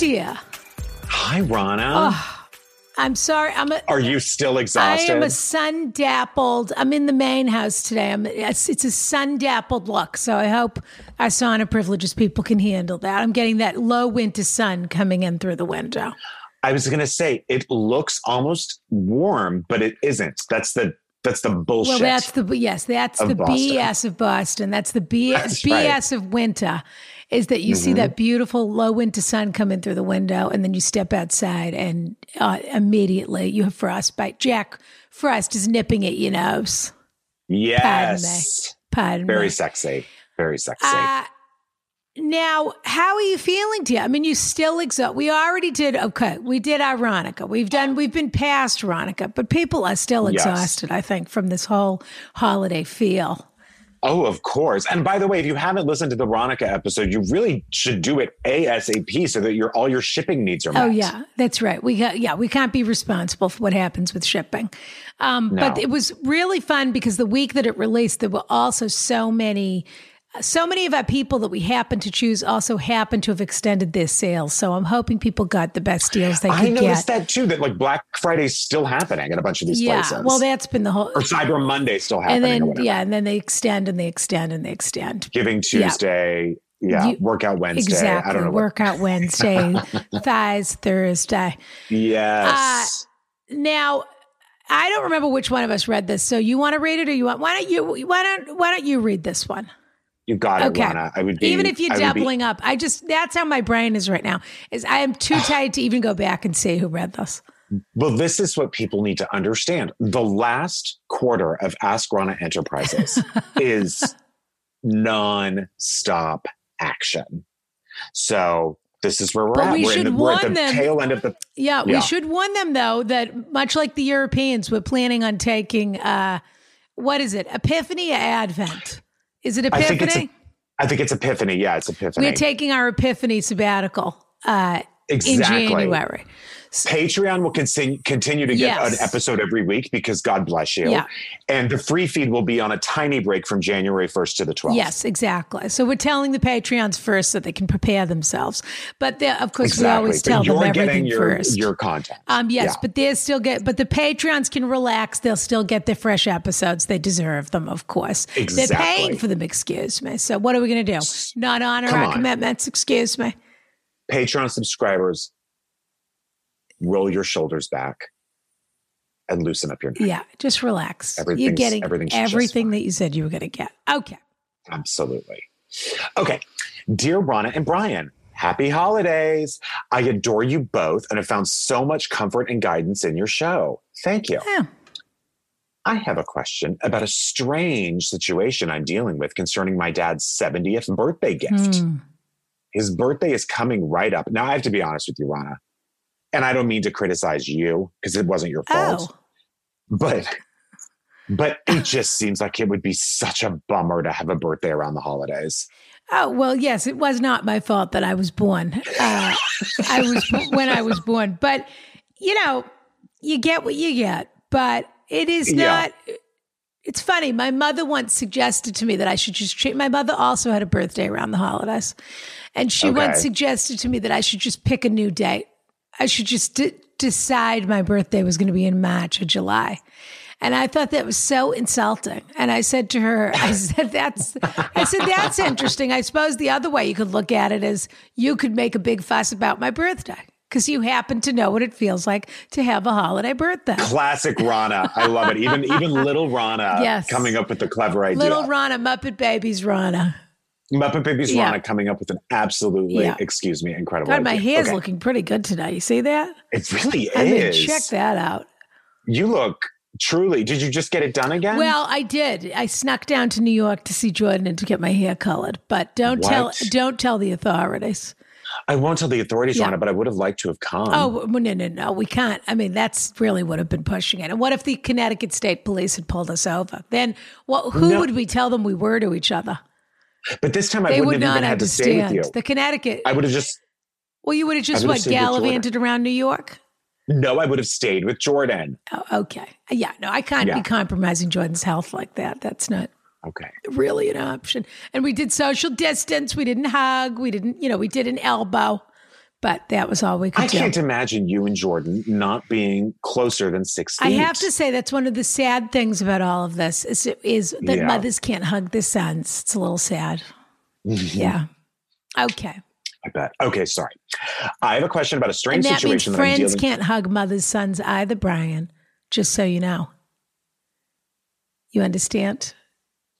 Dear. Hi, Ronna. Oh, I'm sorry. I'm a. Are you still exhausted? I am a sun dappled. I'm in the main house today. I'm. It's, it's a sun dappled look. So I hope our sauna privileges people can handle that. I'm getting that low winter sun coming in through the window. I was going to say it looks almost warm, but it isn't. That's the that's the bullshit. Well, that's the yes, that's the Boston. BS of Boston. That's the B, That's BS right. of winter. Is that you see Mhm. that beautiful low winter sun coming through the window, and then you step outside, and uh, immediately you have frostbite. Jack Frost is nipping at your nose. yes, Pardon very me. sexy, very sexy. Uh, now, how are you feeling, dear? I mean, you still exhaust. We already did. Okay, we did Ironica. We've done. We've been past Ronica, but people are still Yes. exhausted. I think from this whole holiday feel. Oh, of course. And by the way, if you haven't listened to the Veronica episode, you really should do it ASAP so that your all your shipping needs are met. Oh yeah, that's right. We got yeah, we can't be responsible for what happens with shipping. Um, But it was really fun because the week that it released, there were also so many. So many of our people that we happen to choose also happen to have extended their sales. So I'm hoping people got the best deals they could. I could noticed get. that too. That like Black Friday's still happening at a bunch of these yeah, places. well, that's been the whole. or Cyber Monday still happening. And then yeah, and then they extend and they extend and they extend. Giving Tuesday. Yeah, You- workout Wednesday. Exactly. I don't know. What, Workout Wednesday, thighs Thursday. yes. Uh, now, I don't remember which one of us read this. So you want to read it, or you want? Why don't you? Why don't? Why don't you read this one? You got it, Okay. Ronna. I would be, even if you're I would be- doubling up, I just that's how my brain is right now. Is I am too tired to even go back and see who read this. Well, this is what people need to understand. The last quarter of Ask Ronna Enterprises is non-stop action. So this is where we're But at. we we're, should the, warn the them- tail end of the. Yeah, we should warn them though that much like the Europeans, we're planning on taking uh, what is it? Epiphany Advent? Is it I think Epiphany? it's. I think it's Epiphany. Yeah, it's Epiphany. we're taking our Epiphany sabbatical uh, exactly. in January. Patreon will continue continue to get Yes. an episode every week because God bless you. Yeah. And the free feed will be on a tiny break from January 1st to the 12th. Yes, exactly. So we're telling the Patreons first so they can prepare themselves. But of course, Exactly. we always But tell them everything your, first. your content. um, yes, Yeah. but they still get. But the Patreons can relax. They'll still get their fresh episodes. They deserve them, of course. Exactly. They're paying for them. Excuse me. So what are we going to do? Not honor Come our on. commitments? Excuse me. Patreon subscribers, roll your shoulders back and loosen up your neck. Yeah, just relax. You're getting everything that you said you were going to get. Okay. Absolutely. Okay. Dear Ronna and Bryan, happy holidays. I adore you both and have found so much comfort and guidance in your show. Thank you. Yeah. I have a question about a strange situation I'm dealing with concerning my dad's 70th birthday gift. Hmm. His birthday is coming right up. Now, I have to be honest with you, Ronna, and I don't mean to criticize you because it wasn't your fault, Oh, but but it just seems like it would be such a bummer to have a birthday around the holidays. Oh well, yes, it was not my fault that I was born. Uh, I was when I was born, but you know, you get what you get. But it is Yeah. not. It's funny. My mother once suggested to me that I should just. Treat, my mother also had a birthday around the holidays, and she once suggested to me that I should just pick a new date. I should just d- decide my birthday was going to be in March or July. And I thought that was so insulting. And I said to her, I said, that's, I said, that's interesting. I suppose the other way you could look at it is you could make a big fuss about my birthday because you happen to know what it feels like to have a holiday birthday. Classic Ronna. I love it. Even even little Ronna Yes. coming up with the clever idea. Little Ronna, Muppet Babies Ronna. Muppet Babies Yeah. Ronna coming up with an absolutely, Yeah. excuse me, incredible. God, my idea. hair's Okay. looking pretty good today. You see that? It really I mean, is. check that out. You look truly. Did you just get it done again? Well, I did. I snuck down to New York to see Jordan and to get my hair colored. But don't tell don't tell the authorities. I won't tell the authorities, Yeah. Ronna, but I would have liked to have come. Oh no, no, no, we can't. I mean, that's really would have been pushing it. And what if the Connecticut State Police had pulled us over? Then, what? Who No. would we tell them we were to each other? But this time I They would wouldn't have not even had to stay with you. The Connecticut. I would have just well, you would have just what gallivanted around New York. no, I would have stayed with Jordan. Oh, okay. Yeah. No, I can't Yeah. be compromising Jordan's health like that. That's not Okay. really an option. And we did social distance. We didn't hug. We didn't. You know, we did an elbow. But that was all we could I do. can't imagine you and Jordan not being closer than six feet. I have to say that's one of the sad things about all of this is is that Yeah. mothers can't hug their sons. It's a little sad. Mm-hmm. yeah. Okay. I bet. Okay, sorry. I have a question about a And strange that means situation that I'm friends can't hug mothers' sons either, Bryan. Just so you know. You understand?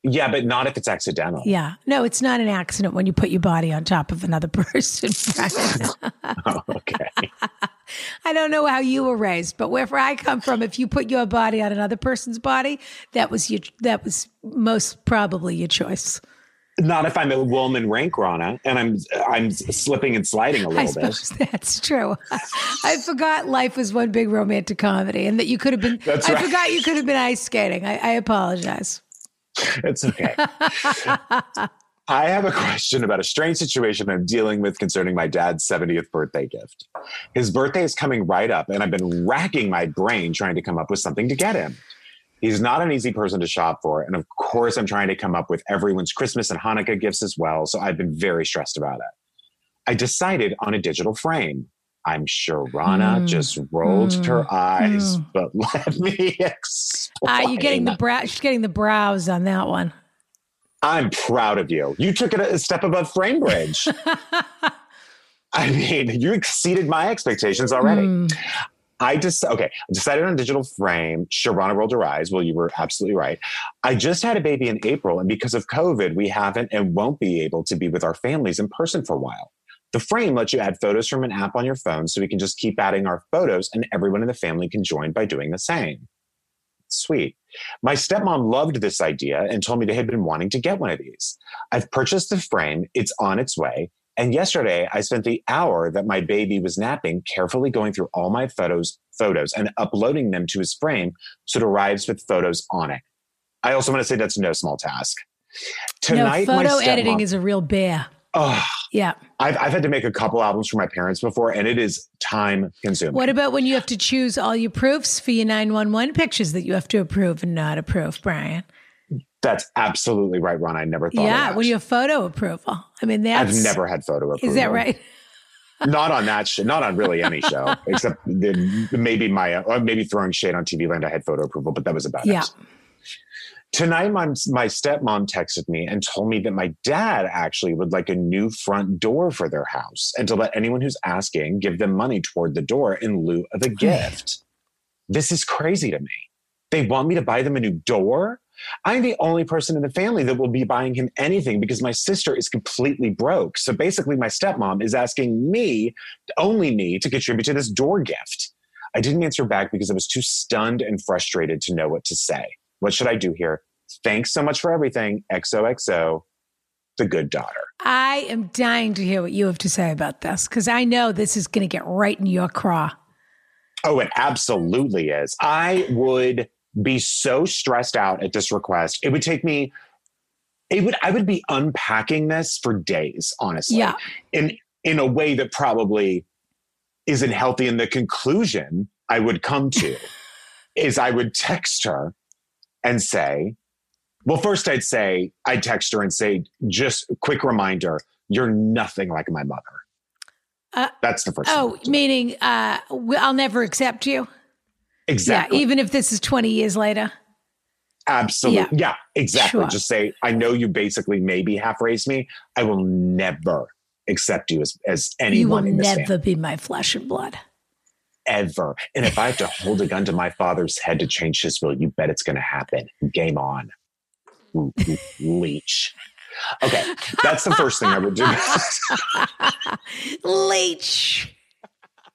Yeah, but not if it's accidental. Yeah. No, it's not an accident when you put your body on top of another person, Oh, okay. I don't know how you were raised, but wherever I come from, if you put your body on another person's body, that was your that was most probably your choice. not if I'm a woman rank, Ronna, and I'm I'm slipping and sliding a little bit. suppose that's true. I forgot life was one big romantic comedy, and that you could have been. That's I right. forgot you could have been ice skating. I, I apologize. It's okay. I have a question about a strange situation I'm dealing with concerning my dad's 70th birthday gift. His birthday is coming right up, and I've been racking my brain trying to come up with something to get him. He's not an easy person to shop for. And of course, I'm trying to come up with everyone's Christmas and Hanukkah gifts as well. So I've been very stressed about it. I decided on a digital frame. I'm sure Ronna Mm. just rolled Mm. her eyes, Mm. but let me explain. Ah, you're getting the brow. She's getting the brows on that one. I'm proud of you. You took it a step above Frame Bridge. I mean, you exceeded my expectations already. Mm. I just okay. Decided on digital frame. Sharana rolled her eyes. Well, you were absolutely right. I just had a baby in April, and because of COVID, we haven't and won't be able to be with our families in person for a while. The frame lets you add photos from an app on your phone, so we can just keep adding our photos, and everyone in the family can join by doing the same. Sweet. My stepmom loved this idea and told me they had been wanting to get one of these. I've purchased the frame, it's on its way. And yesterday I spent the hour that my baby was napping carefully going through all my photos, photos and uploading them to his frame so it arrives with photos on it. I also want to say that's no small task. Tonight, no, my photo editing is a real bear. Oh, Yeah. I've, I've had to make a couple albums for my parents before, and it is time consuming. What about when you have to choose all your proofs for your 911 pictures that you have to approve and not approve, Bryan? That's absolutely right, Ron. I never thought Yeah, of that. when you have photo approval. I mean, that's. I've never had photo approval. Is that right? not on that show, not on really any show, except the, maybe my, or maybe throwing shade on TV Land. I had photo approval, but that was about it. Yeah. it. Tonight, my, my stepmom texted me and told me that my dad actually would like a new front door for their house and to let anyone who's asking give them money toward the door in lieu of a gift. this is crazy to me. They want me to buy them a new door? I'm the only person in the family that will be buying him anything because my sister is completely broke. So basically, my stepmom is asking me, only me, to contribute to this door gift. I didn't answer back because I was too stunned and frustrated to know what to say. What should I do here? Thanks so much for everything. XOXO, the good daughter. I am dying to hear what you have to say about this because I know this is going to get right in your craw. Oh, it absolutely is. I would be so stressed out at this request. It would take me, it would, I would be unpacking this for days, honestly. Yeah. In in a way that probably isn't healthy. And the conclusion I would come to is I would text her and say, well, first I'd say, I'd text her and say, just quick reminder, you're nothing like my mother. Uh, That's the first thing Oh, meaning uh, I'll never accept you. exactly. Yeah, even if this is 20 years later. Absolutely. Yeah, exactly. Sure. Just say, I know you basically maybe half raised me. I will never accept you as, as anyone. you will never family, be my flesh and blood. Ever. And if I have to hold a gun to my father's head to change his will, you bet it's going to happen. Game on. Leech. Okay, that's the first thing I would do. Leech.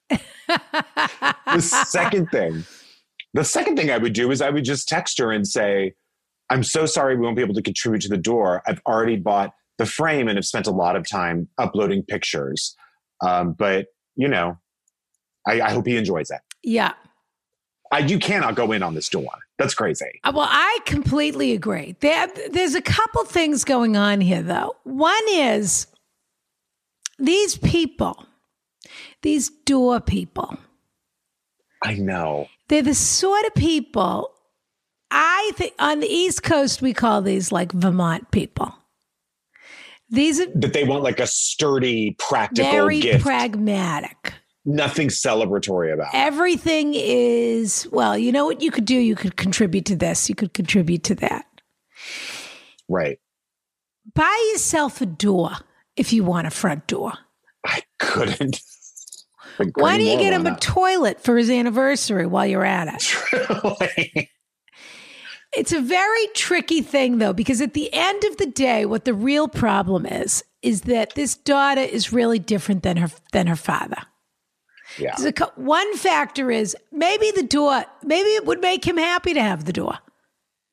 the second thing, the second thing I would do is I would just text her and say, I'm so sorry we won't be able to contribute to the door. I've already bought the frame and have spent a lot of time uploading pictures. Um, but, you know, I, I hope he enjoys it. Yeah. I, you cannot go in on this door. That's crazy. Uh, Well, I completely agree. There, there's a couple things going on here, though. One is these people, these door people, I know. they're the sort of people I think on the East Coast, we call these like Vermont people. These are That they want like a sturdy, practical very gift. pragmatic. Nothing celebratory about it. Everything is, well, you know what you could do? You could contribute to this, you could contribute to that. Right. Buy yourself a door if you want a front door. I couldn't. Why don't you get him a toilet for his anniversary while you're at it? It's a very tricky thing, though, because at the end of the day, what the real problem is is that this daughter is really different than her than her father. Yeah. Cou- one factor is maybe the door, maybe it would make him happy to have the door.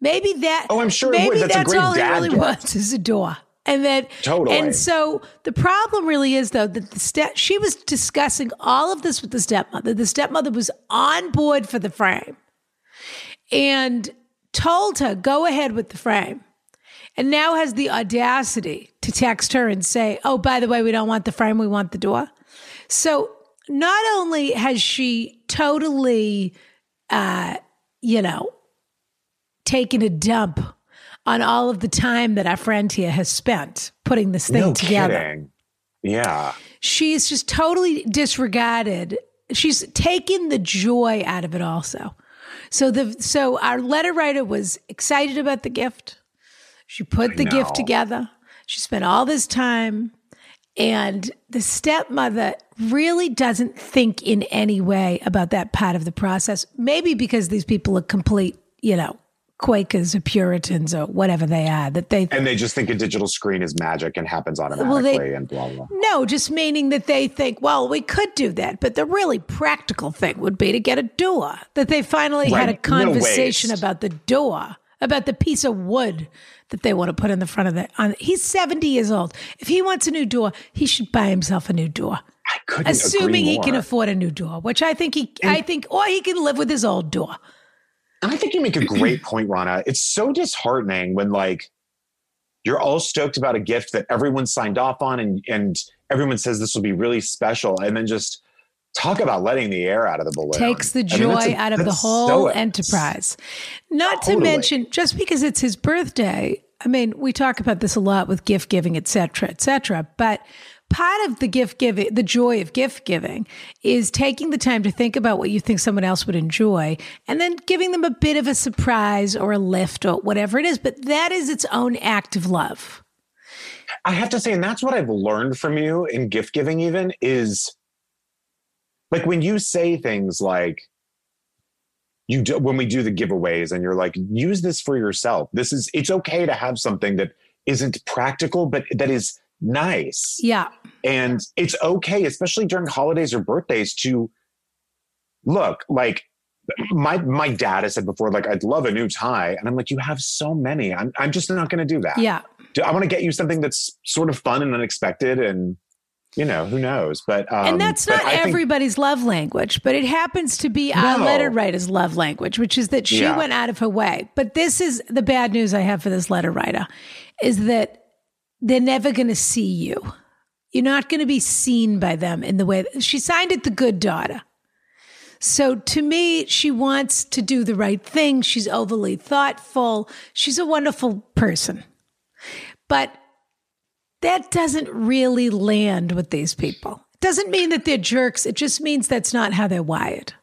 Maybe that. Oh, I'm sure maybe. That's that's great all he really gift. wants is a door. And then, Totally. and so the problem really is though that the step she was discussing all of this with the stepmother. The stepmother was on board for the frame, and told her go ahead with the frame, and now has the audacity to text her and say, "Oh, by the way, we don't want the frame, we want the door." So not only has she totally, uh, you know, taken a dump on all of the time that our friend here has spent putting this thing no together, kidding. Yeah. she's just totally disregarded. She's taken the joy out of it also. So the so our letter writer was excited about the gift. She put the gift together. She spent all this time and the stepmother really doesn't think in any way about that part of the process. Maybe because these people are complete, you know, Quakers or Puritans or whatever they are, that they And they just think a digital screen is magic and happens they- automatically and blah, blah. No, just meaning that they think, well, we could do that, but the really practical thing would be to get a door. That they finally had a Right. No conversation about the door, about the piece of wood that they want to put in the front of the. On, he's seventy years old. If he wants a new door, he should buy himself a new door, I couldn't assuming he can afford a new door, which I think he, I think, or he can live with his old door. And I think you make a great point, Ronna. It's so disheartening when like you're all stoked about a gift that everyone signed off on and and everyone says this will be really special, and then just talk about letting the air out of the balloon. takes the I mean, joy a- out of the whole so- enterprise. Not to mention, just because it's his birthday, I mean, we talk about this a lot with gift giving, et cetera, et cetera. But part of the gift giving, the joy of gift giving, is taking the time to think about what you think someone else would enjoy and then giving them a bit of a surprise or a lift or whatever it is. But that is its own act of love. I have to say, and that's what I've learned from you in gift giving, even is like when you say things like, you do, when we do the giveaways and you're like, use this for yourself. This is, it's okay to have something that isn't practical, but that is nice. Yeah. And it's okay, especially during holidays or birthdays, to look like my my dad has said before, like, I'd love a new tie. And I'm like, you have so many. I'm I'm just not gonna do that. Yeah. Do- I want to get you something that's sort of fun and unexpected and you know, who knows? But um, and that's not I think- everybody's love language, but it happens to be our letter writer's love language, which is that she Yeah. went out of her way. But this is the bad news I have for this letter writer is that they're never going to see you. You're not going to be seen by them in the way that, she signed it the good daughter. So to me, she wants to do the right thing. She's overly thoughtful. She's a wonderful person. But that doesn't really land with these people. It doesn't mean that they're jerks. It just means that's not how they're wired.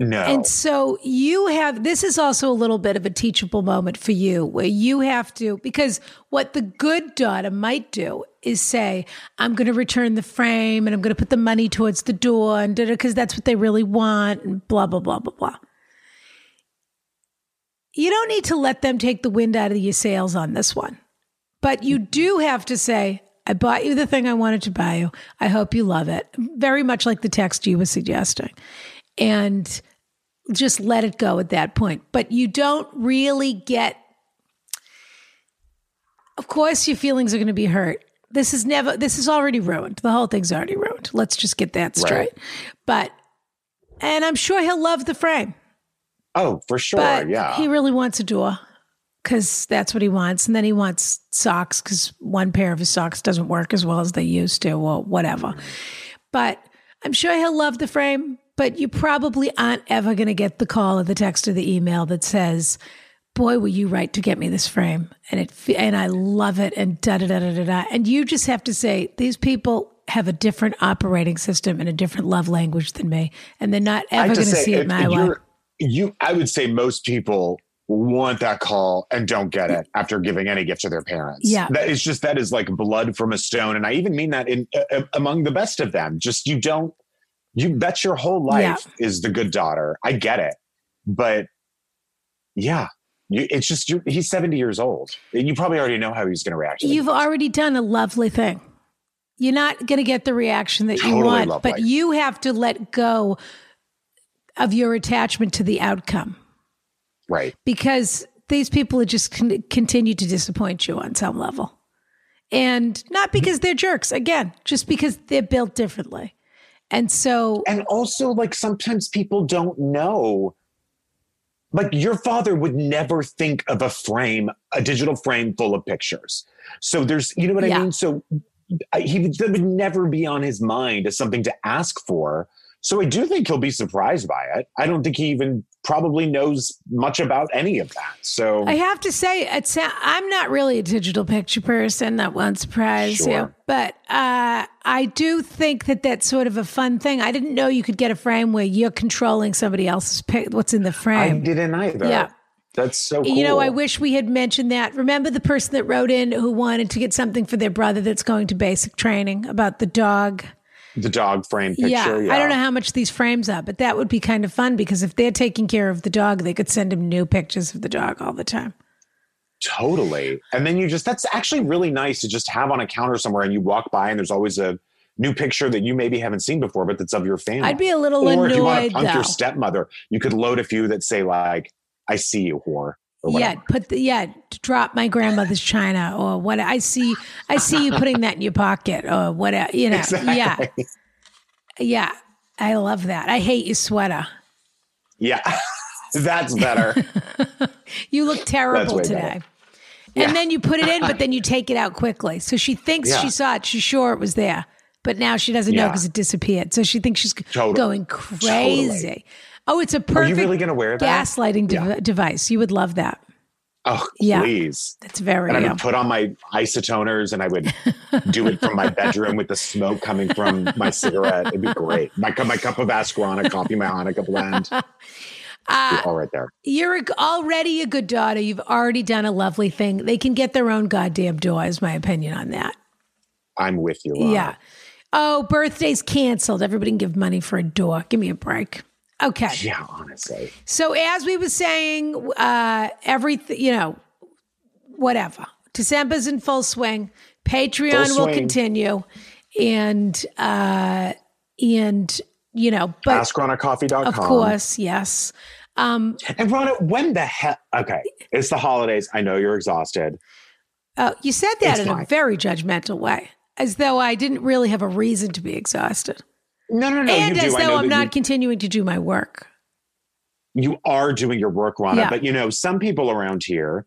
no. And so you have this is also a little bit of a teachable moment for you where you have to because what the good daughter might do is say, I'm going to return the frame and I'm going to put the money towards the door and because that's what they really want and blah blah blah blah blah. You don't need to let them take the wind out of your sails on this one. But you do have to say, I bought you the thing I wanted to buy you. I hope you love it. Very much like the text you were suggesting. And just let it go at that point. But you don't really get, of course, your feelings are going to be hurt. This is never, this is already ruined. The whole thing's already ruined. Let's just get that straight. Right. But, and I'm sure he'll love the frame. Oh, for sure. But yeah. he really wants a door because that's what he wants. And then he wants socks because one pair of his socks doesn't work as well as they used to, or whatever. But I'm sure he'll love the frame, but you probably aren't ever going to get the call or the text or the email that says, Boy, were you right to get me this frame, and it and I love it, and da da da da da da. And you just have to say these people have a different operating system and a different love language than me, and they're not ever going to see it my way. You, I would say most people want that call and don't get it after giving any gift to their parents. Yeah. that is just that is like blood from a stone, and I even mean that in uh, among the best of them. Just you don't. You bet your whole life is the good daughter. I get it, but yeah, you, it's just he's seventy years old. You probably already know how he's going to react. To You've already done a lovely thing. You're not going to get the reaction that you want, but you have to let go of your attachment to the outcome right. because these people are just con- continue to disappoint you on some level. And not because they're jerks, again, just because they're built differently. And so, and also like sometimes people don't know like your father would never think of a frame a digital frame full of pictures so there's you know what Yeah. i mean so I, he would, that would never be on his mind as something to ask for so i do think he'll be surprised by it i don't think he even probably knows much about any of that so I have to say, it's, I'm not really a digital picture person. That won't surprise you. But uh, I do think that that's sort of a fun thing. I didn't know you could get a frame where you're controlling somebody else's pic- what's in the frame. i didn't either Yeah. that's so cool You know, I wish we had mentioned that. Remember the person that wrote in who wanted to get something for their brother that's going to basic training about the dog? The dog frame picture yeah, I don't know how much these frames are, but that would be kind of fun because if they're taking care of the dog, they could send him new pictures of the dog all the time. Totally. And then you just, that's actually really nice to just have on a counter somewhere and you walk by and there's always a new picture that you maybe haven't seen before, but that's of your family. I'd be a little or if you want to punk though. your stepmother, you could load a few that say like, I see you, whore. Yeah, put the yeah, drop my grandmother's china or what I see I see you putting that in your pocket or whatever, uh, you know. Yeah. Exactly. Yeah. I love that. I hate your sweater. Yeah. that's better. You look terrible today. better. And Yeah. then you put it in, but then you take it out quickly. So she thinks Yeah. she saw it. She's sure it was there, but now she doesn't know because it disappeared. So she thinks she's Totally. going crazy. Oh, it's a Are perfect you really going to wear that? gaslighting dev- device. You would love that. Oh, Yeah. please. That's very And I would put on my isotoners and I would do it from my bedroom with the smoke coming from my cigarette. It'd be great. My, my cup of Ask Ronna coffee, my Hanukkah blend. Uh, all right there. You're already a good daughter. You've already done a lovely thing. They can get their own goddamn door, is my opinion on that. I'm with you. Lana. Yeah. Oh, birthday's canceled. Everybody can give money for a door. Give me a break. Okay. Yeah, honestly. So as we were saying, uh, everything, you know, whatever. December's in full swing. Patreon Full will continue. And, uh, and, you know, but AskRonnaCoffee.com. of course, yes. Um, And Ronna, when the hell? Okay, it's the holidays. I know you're exhausted. Oh, you said that It's in a very judgmental way, as though I didn't really have a reason to be exhausted, No, no, no. and you as do. Though I'm not you- continuing to do my work. you are doing your work, Ronna. Yeah. But you know, some people around here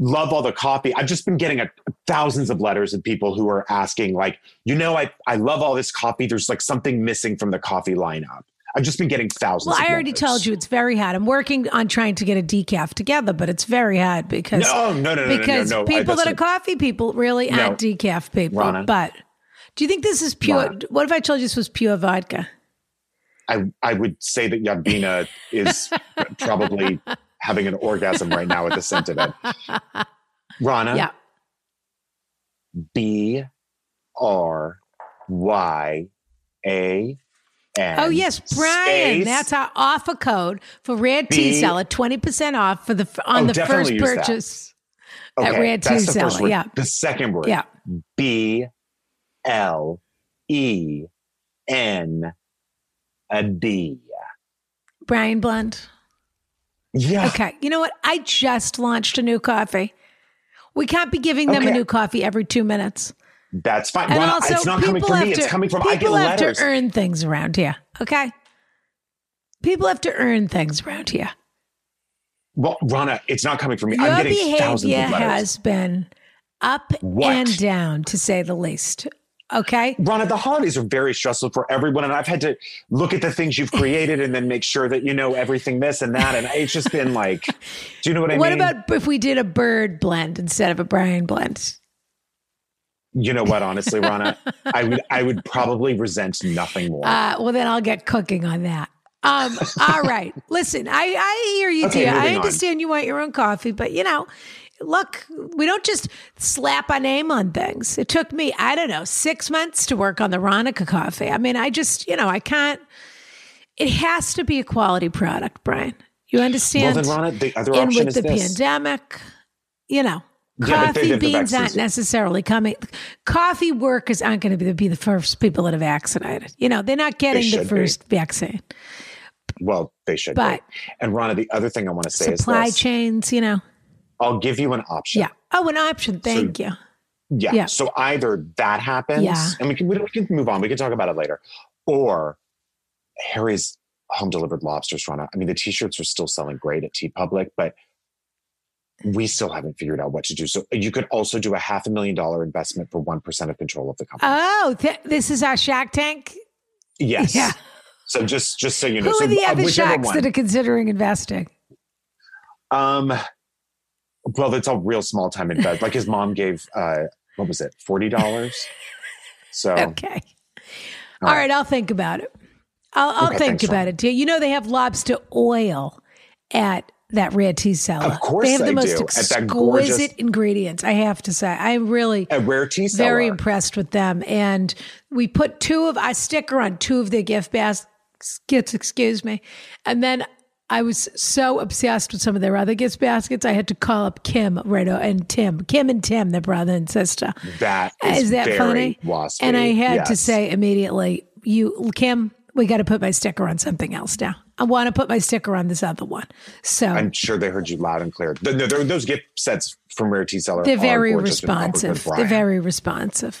love all the coffee. I've just been getting a, thousands of letters of people who are asking, like, you know, I I love all this coffee. There's like something missing from the coffee lineup. I've just been getting thousands. Well, I already letters. told you it's very hard. I'm working on trying to get a decaf together, but it's very hard because No, no, no, because no, no, no. People that are coffee people really aren't decaf people. Ronna. But do you think this is pure? Ronna. What if I told you this was pure vodka? I I would say that Yadvina is probably having an orgasm right now with the scent of it. Ronna, Yeah. B R Y A N. Oh yes, Bryan. space- That's our offer code for Rare Tea B-. Twenty percent off for the on Oh, the first purchase. At Okay, Red that's Tea the word. yeah. The second word. Yeah. B L E N a D. Bryan Blend. Yeah. Okay. You know what? I just launched a new coffee. We can't be giving them a new coffee every two minutes. That's fine. And also, it's not coming from me. to, it's coming from I people have to earn things around here. Okay. People have to earn things around here. well, Ronna, it's not coming from me. Your I'm getting thousands of letters. has been up What? and down, to say the least. Okay. Ronna, the holidays are very stressful for everyone, and I've had to look at the things you've created and then make sure that you know everything this and that, and it's just been like, do you know what I what mean? What about if we did a bird blend instead of a Bryan blend? you know what? Honestly, Ronna, I would I would probably resent nothing more. Uh, well, then I'll get cooking on that. Um, all right. Listen, I, I hear you, Okay, dear. I moving on. understand you want your own coffee, but you know, look, we don't just slap a name on things. It took me, I don't know, six months to work on the Ronica coffee. I mean, I just, you know, I can't, it has to be a quality product, Bryan. You well, understand? then, Ronna, the other and option with is the this. pandemic, you know, Yeah, coffee have the beans aren't necessarily coming. Coffee workers aren't going to be, be the first people that are vaccinated. You know, they're not getting the should be. first vaccine. Well, they should. But- be. and Ronna, the other thing I want to say Supply is this: chains, you know. I'll give you an option. Yeah. Oh, an option. Thank you. Yeah. Yeah. So either that happens, Yeah. and we can we, we can move on. We can talk about it later, or Harry's home delivered lobsters run out. I mean, the t-shirts are still selling great at TeePublic, but we still haven't figured out what to do. So you could also do a half a million dollar investment for one percent of control of the company. Oh, th- this is our Shark Tank. yes. Yeah. So just just so you know, Who so are the uh, other sharks one. that are considering investing? Um, well, it's a real small time invest. Like his mom gave, uh, what was it, forty dollars? So Okay. All All right, I'll think about it. I'll, I'll Okay, think about it. You know they have lobster oil at that rare tea cellar. Of course they have the they most do, exquisite gorgeous- ingredients. I have to say, I'm really a rare tea cellar. very impressed with them. And we put two of our sticker on two of their gift baskets, excuse me. And then I was so obsessed with some of their other gift baskets, I had to call up Kim right and Tim, Kim and Tim, their brother and sister. That is, Is that very funny? waspy. And I had to say immediately, "You, Kim, we got to put my sticker on something else now. I want to put my sticker on this other one." So I'm sure they heard you loud and clear. The, they're- those gift sets from Rare Tea Cellar they're very gorgeous and coupled with responsive. They're very responsive.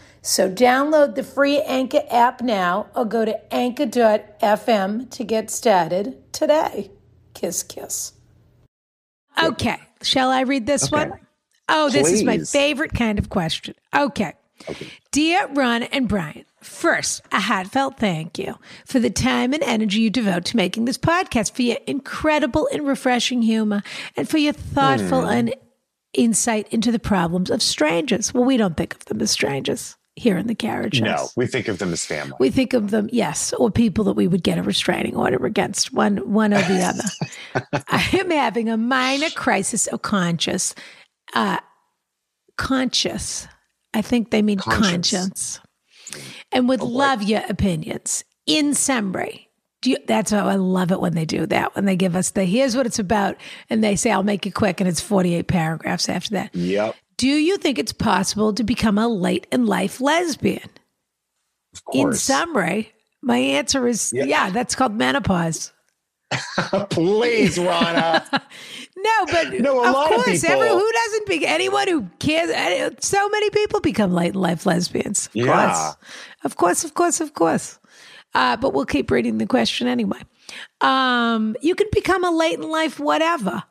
So download the free Anchor app now or go to anchor.fm to get started today. Kiss, kiss. Okay. Shall I read this Okay. one? Oh, this is my favorite kind of question. Okay. Dear Ron and Bryan, first, a heartfelt thank you for the time and energy you devote to making this podcast, for your incredible and refreshing humor, and for your thoughtful hmm. and insight into the problems of strangers. Well, we don't think of them as strangers here in the carriage No, we think of them as family. We think of them, yes, or people that we would get a restraining order against, one one or the other. I am having a minor crisis of conscience. Uh, conscious. I think they mean Conscience. conscience. And would love your opinions. In summary, do you, that's how I love it when they do that. When they give us the here's what it's about, and they say, I'll make it quick, and it's 48 paragraphs after that. yep, Do you think it's possible to become a late in life lesbian? of In summary, my answer is Yeah. yeah, that's called menopause. Please, Ronna. No, but No, a of lot of course, people- every, who doesn't be anyone who cares? So many people become late in life lesbians. Of Yeah. course, of course, of course, of course. Uh, but we'll keep reading the question anyway. Um, you can become a late in life whatever.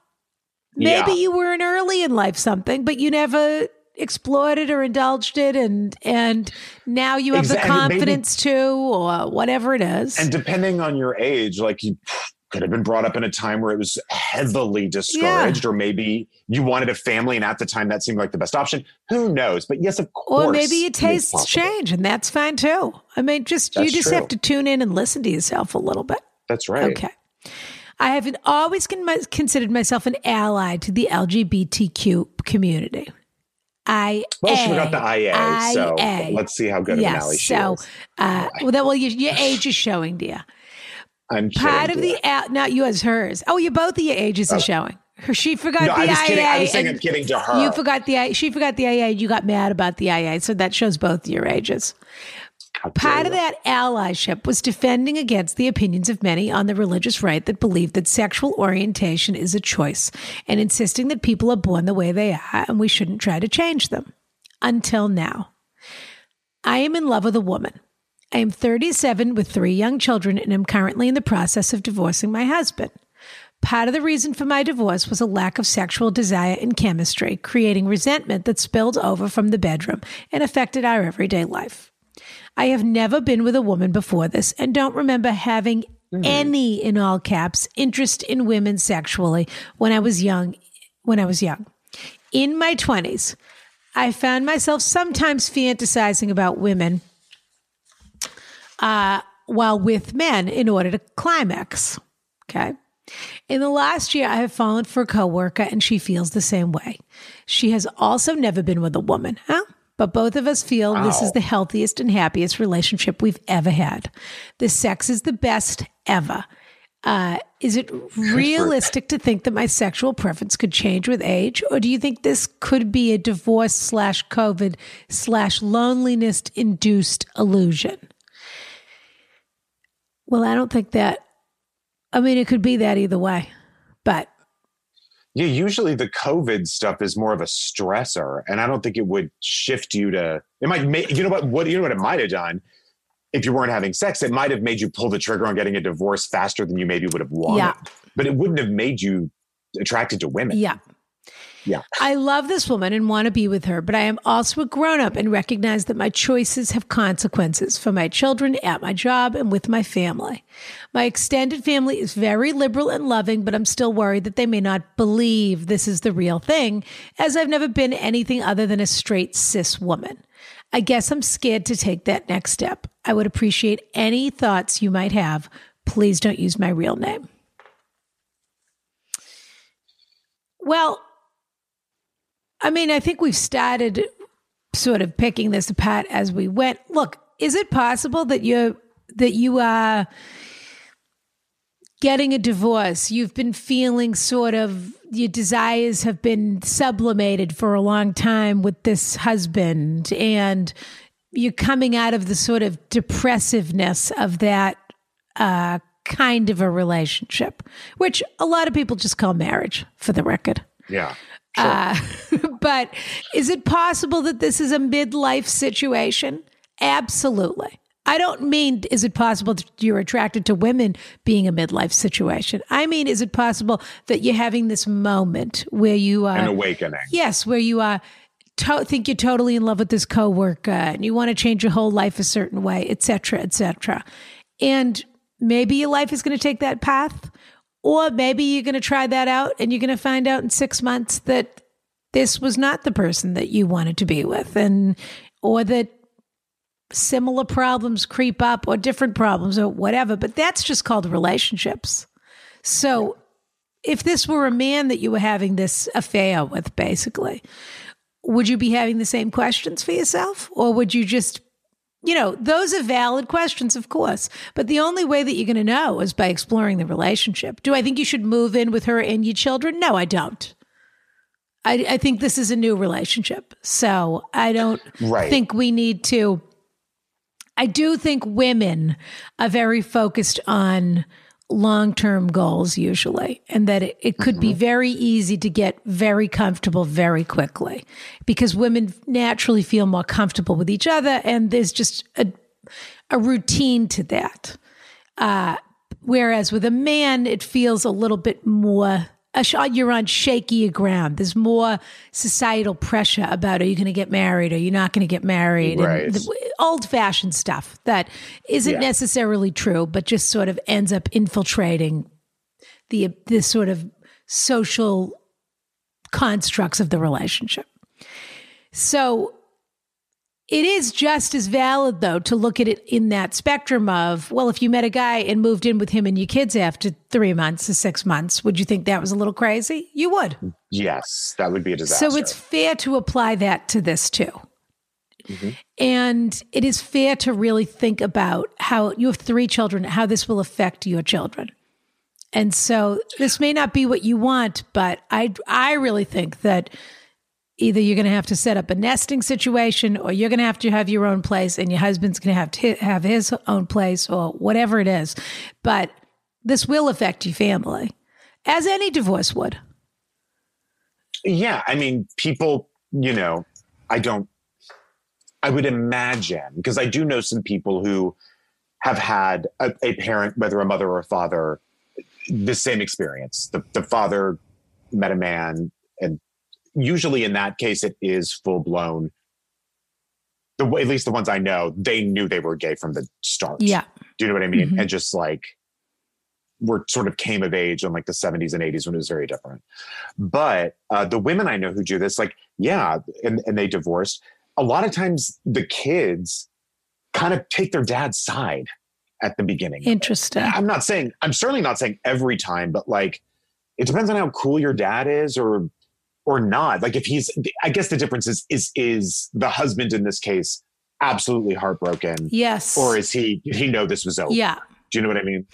Maybe Yeah. you were an early in life something, but you never explored it or indulged it and and now you have Exactly. the And maybe- confidence to or whatever it is. And depending on your age, like you could have been brought up in a time where it was heavily discouraged, or maybe you wanted a family and at the time that seemed like the best option. Who knows? But yes, of course. or maybe your tastes change and that's fine too. I mean just you just true. have to tune in and listen to yourself a little bit. That's right. Okay. I have always con- considered myself an ally to the LGBTQ community. I Well, she got the IA, so let's see how good of an ally she so, is. uh, well, that, well, your, your age is showing, dear. I'm Part of the, al- not yours, hers. Oh, you both of your ages are showing. She forgot No, the I was IA. Kidding. I was saying I'm kidding to her. You forgot the. She forgot the IA. You got mad about the IA. So that shows both your ages. Part of that allyship was defending against the opinions of many on the religious right that believe that sexual orientation is a choice and insisting that people are born the way they are and we shouldn't try to change them. Until now. I am in love with a woman. I am 37 with three young children and am currently in the process of divorcing my husband. Part of the reason for my divorce was a lack of sexual desire and chemistry, creating resentment that spilled over from the bedroom and affected our everyday life. I have never been with a woman before this and don't remember having any, in all caps, interest in women sexually when I was young. When I was young, in my 20s, I found myself sometimes fantasizing about women uh, while with men in order to climax. Okay. In the last year, I have fallen for a coworker and she feels the same way. She has also never been with a woman, huh? But both of us feel this is the healthiest and happiest relationship we've ever had. The sex is the best ever. Uh, is it realistic to think that my sexual preference could change with age, or do you think this could be a divorce slash COVID slash loneliness induced illusion? Well, I don't think that. I mean, it could be that either way, but Yeah, usually the COVID stuff is more of a stressor, and I don't think it would shift you to. It might make you know what what you know what it might have done if you weren't having sex. It might have made you pull the trigger on getting a divorce faster than you maybe would have wanted. Yeah. but it wouldn't have made you attracted to women. yeah. Yeah. I love this woman and want to be with her, but I am also a grown up and recognize that my choices have consequences for my children, at my job, and with my family. My extended family is very liberal and loving, but I'm still worried that they may not believe this is the real thing, as I've never been anything other than a straight cis woman. I guess I'm scared to take that next step. I would appreciate any thoughts you might have. Please don't use my real name. Well, I mean, I think we've started sort of picking this apart as we went. Look, is it possible that you're that you are getting a divorce? You've been feeling sort of your desires have been sublimated for a long time with this husband, and you're coming out of the sort of depressiveness of that uh, kind of a relationship, which a lot of people just call marriage, for the record. Yeah. Uh, but is it possible that this is a midlife situation? Absolutely. I don't mean is it possible that you're attracted to women being a midlife situation. I mean, is it possible that you're having this moment where you are An awakening. yes, where you are to- think you're totally in love with this coworker and you want to change your whole life a certain way, et cetera, et cetera. And maybe your life is going to take that path, or maybe you're going to try that out and you're going to find out in six months that this was not the person that you wanted to be with, and or that similar problems creep up or different problems or whatever. But that's just called relationships. So if this were a man that you were having this affair with, basically, would you be having the same questions for yourself? Or would you just, you know, those are valid questions, of course. But the only way that you're going to know is by exploring the relationship. Do I think you should move in with her and your children? No, I don't. I, I think this is a new relationship. So I don't Right. think we need to. I do think women are very focused on long term goals usually, and that it, it could be very easy to get very comfortable very quickly because women naturally feel more comfortable with each other, and there's just a, a routine to that. Uh, whereas with a man, it feels a little bit more you're on shakier ground. There's more societal pressure about are you going to get married? Are you not going to get married? Right. old fashioned stuff that isn't Yeah. necessarily true, but just sort of ends up infiltrating the this sort of social constructs of the relationship. So it is just as valid, though, to look at it in that spectrum of, well, if you met a guy and moved in with him and your kids after three months or six months, would you think that was a little crazy? You would. Yes, that would be a disaster. So it's fair to apply that to this too. Mhm. And it is fair to really think about how you have three children, how this will affect your children. And so this may not be what you want, but I I really think that either you're going to have to set up a nesting situation or you're going to have to have your own place and your husband's going to have to have his own place or whatever it is. But this will affect your family as any divorce would. Yeah, I mean, people, you know, I don't, I would imagine, because I do know some people who have had a, a parent, whether a mother or a father, the same experience. The, the father met a man, and usually in that case, it is full blown. The, at least the ones I know, they knew they were gay from the start. Yeah. Do you know what I mean? Mhm. And just like were sort of came of age in like the 70s and 80s when it was very different. But uh, the women I know who do this, like, yeah, and, and they divorced. A lot of times the kids kind of take their dad's side at the beginning. Interesting. I'm not saying, I'm certainly not saying every time, but like, it depends on how cool your dad is or, or not. Like if he's, I guess the difference is, is, is the husband in this case absolutely heartbroken? Yes. Or is he, did he know this was over? yeah. Do you know what I mean?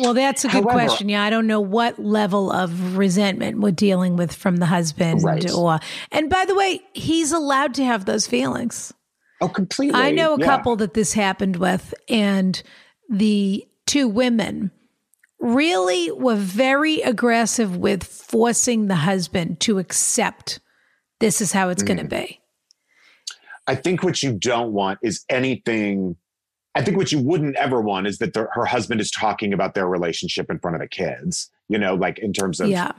Well, that's a good However- question. Yeah, I don't know what level of resentment we're dealing with from the husband Right. or and by the way, he's allowed to have those feelings. Oh, completely. I know a Yeah. couple that this happened with and the two women really were very aggressive with forcing the husband to accept this is how it's going to Mm. be. I think what you don't want is anything. I think what you wouldn't ever want is that the, her husband is talking about their relationship in front of the kids. You know, like in terms of Yeah.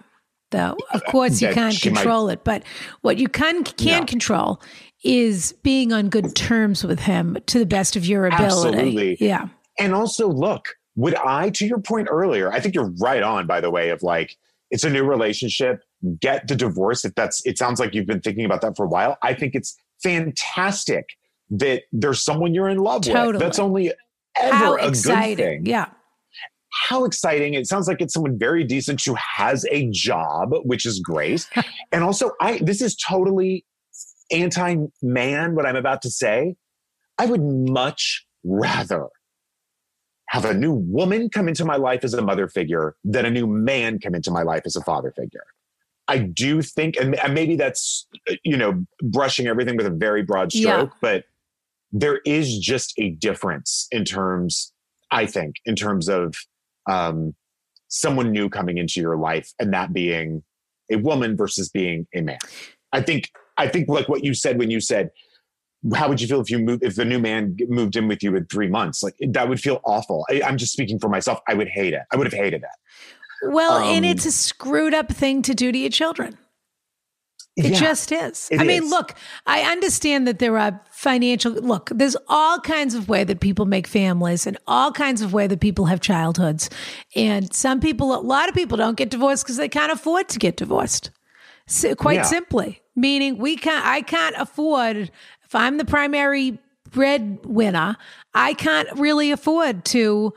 Though, of course, you can't she might- control it, but what you can can No. control is being on good terms with him to the best of your ability. Absolutely. Yeah. And also, look, would I, to your point earlier, I think you're right on, by the way, of like, it's a new relationship, get the divorce. If that's, it sounds like you've been thinking about that for a while. I think it's fantastic that there's someone you're in love Totally. with. That's only ever How a good exciting. thing. Yeah. How exciting. It sounds like it's someone very decent who has a job, which is great. and also, I, this is totally anti man, what I'm about to say. I would much rather have a new woman come into my life as a mother figure than a new man come into my life as a father figure. I do think, and and maybe that's, you know, brushing everything with a very broad Yeah. stroke, but there is just a difference in terms, I think, in terms of um, someone new coming into your life and that being a woman versus being a man. I think, I think like what you said when you said, how would you feel if you moved if the new man moved in with you in three months like that would feel awful I, i'm just speaking for myself i would hate it i would have hated it Well, and Um, it's a screwed up thing to do to your children. It Yeah, just is. it I mean, look, I understand that there are financial look, there's all kinds of way that people make families and all kinds of way that people have childhoods. And some people a lot of people don't get divorced because they can't afford to get divorced. So, quite Yeah. simply. Meaning we can't I can't afford if I'm the primary breadwinner, I can't really afford to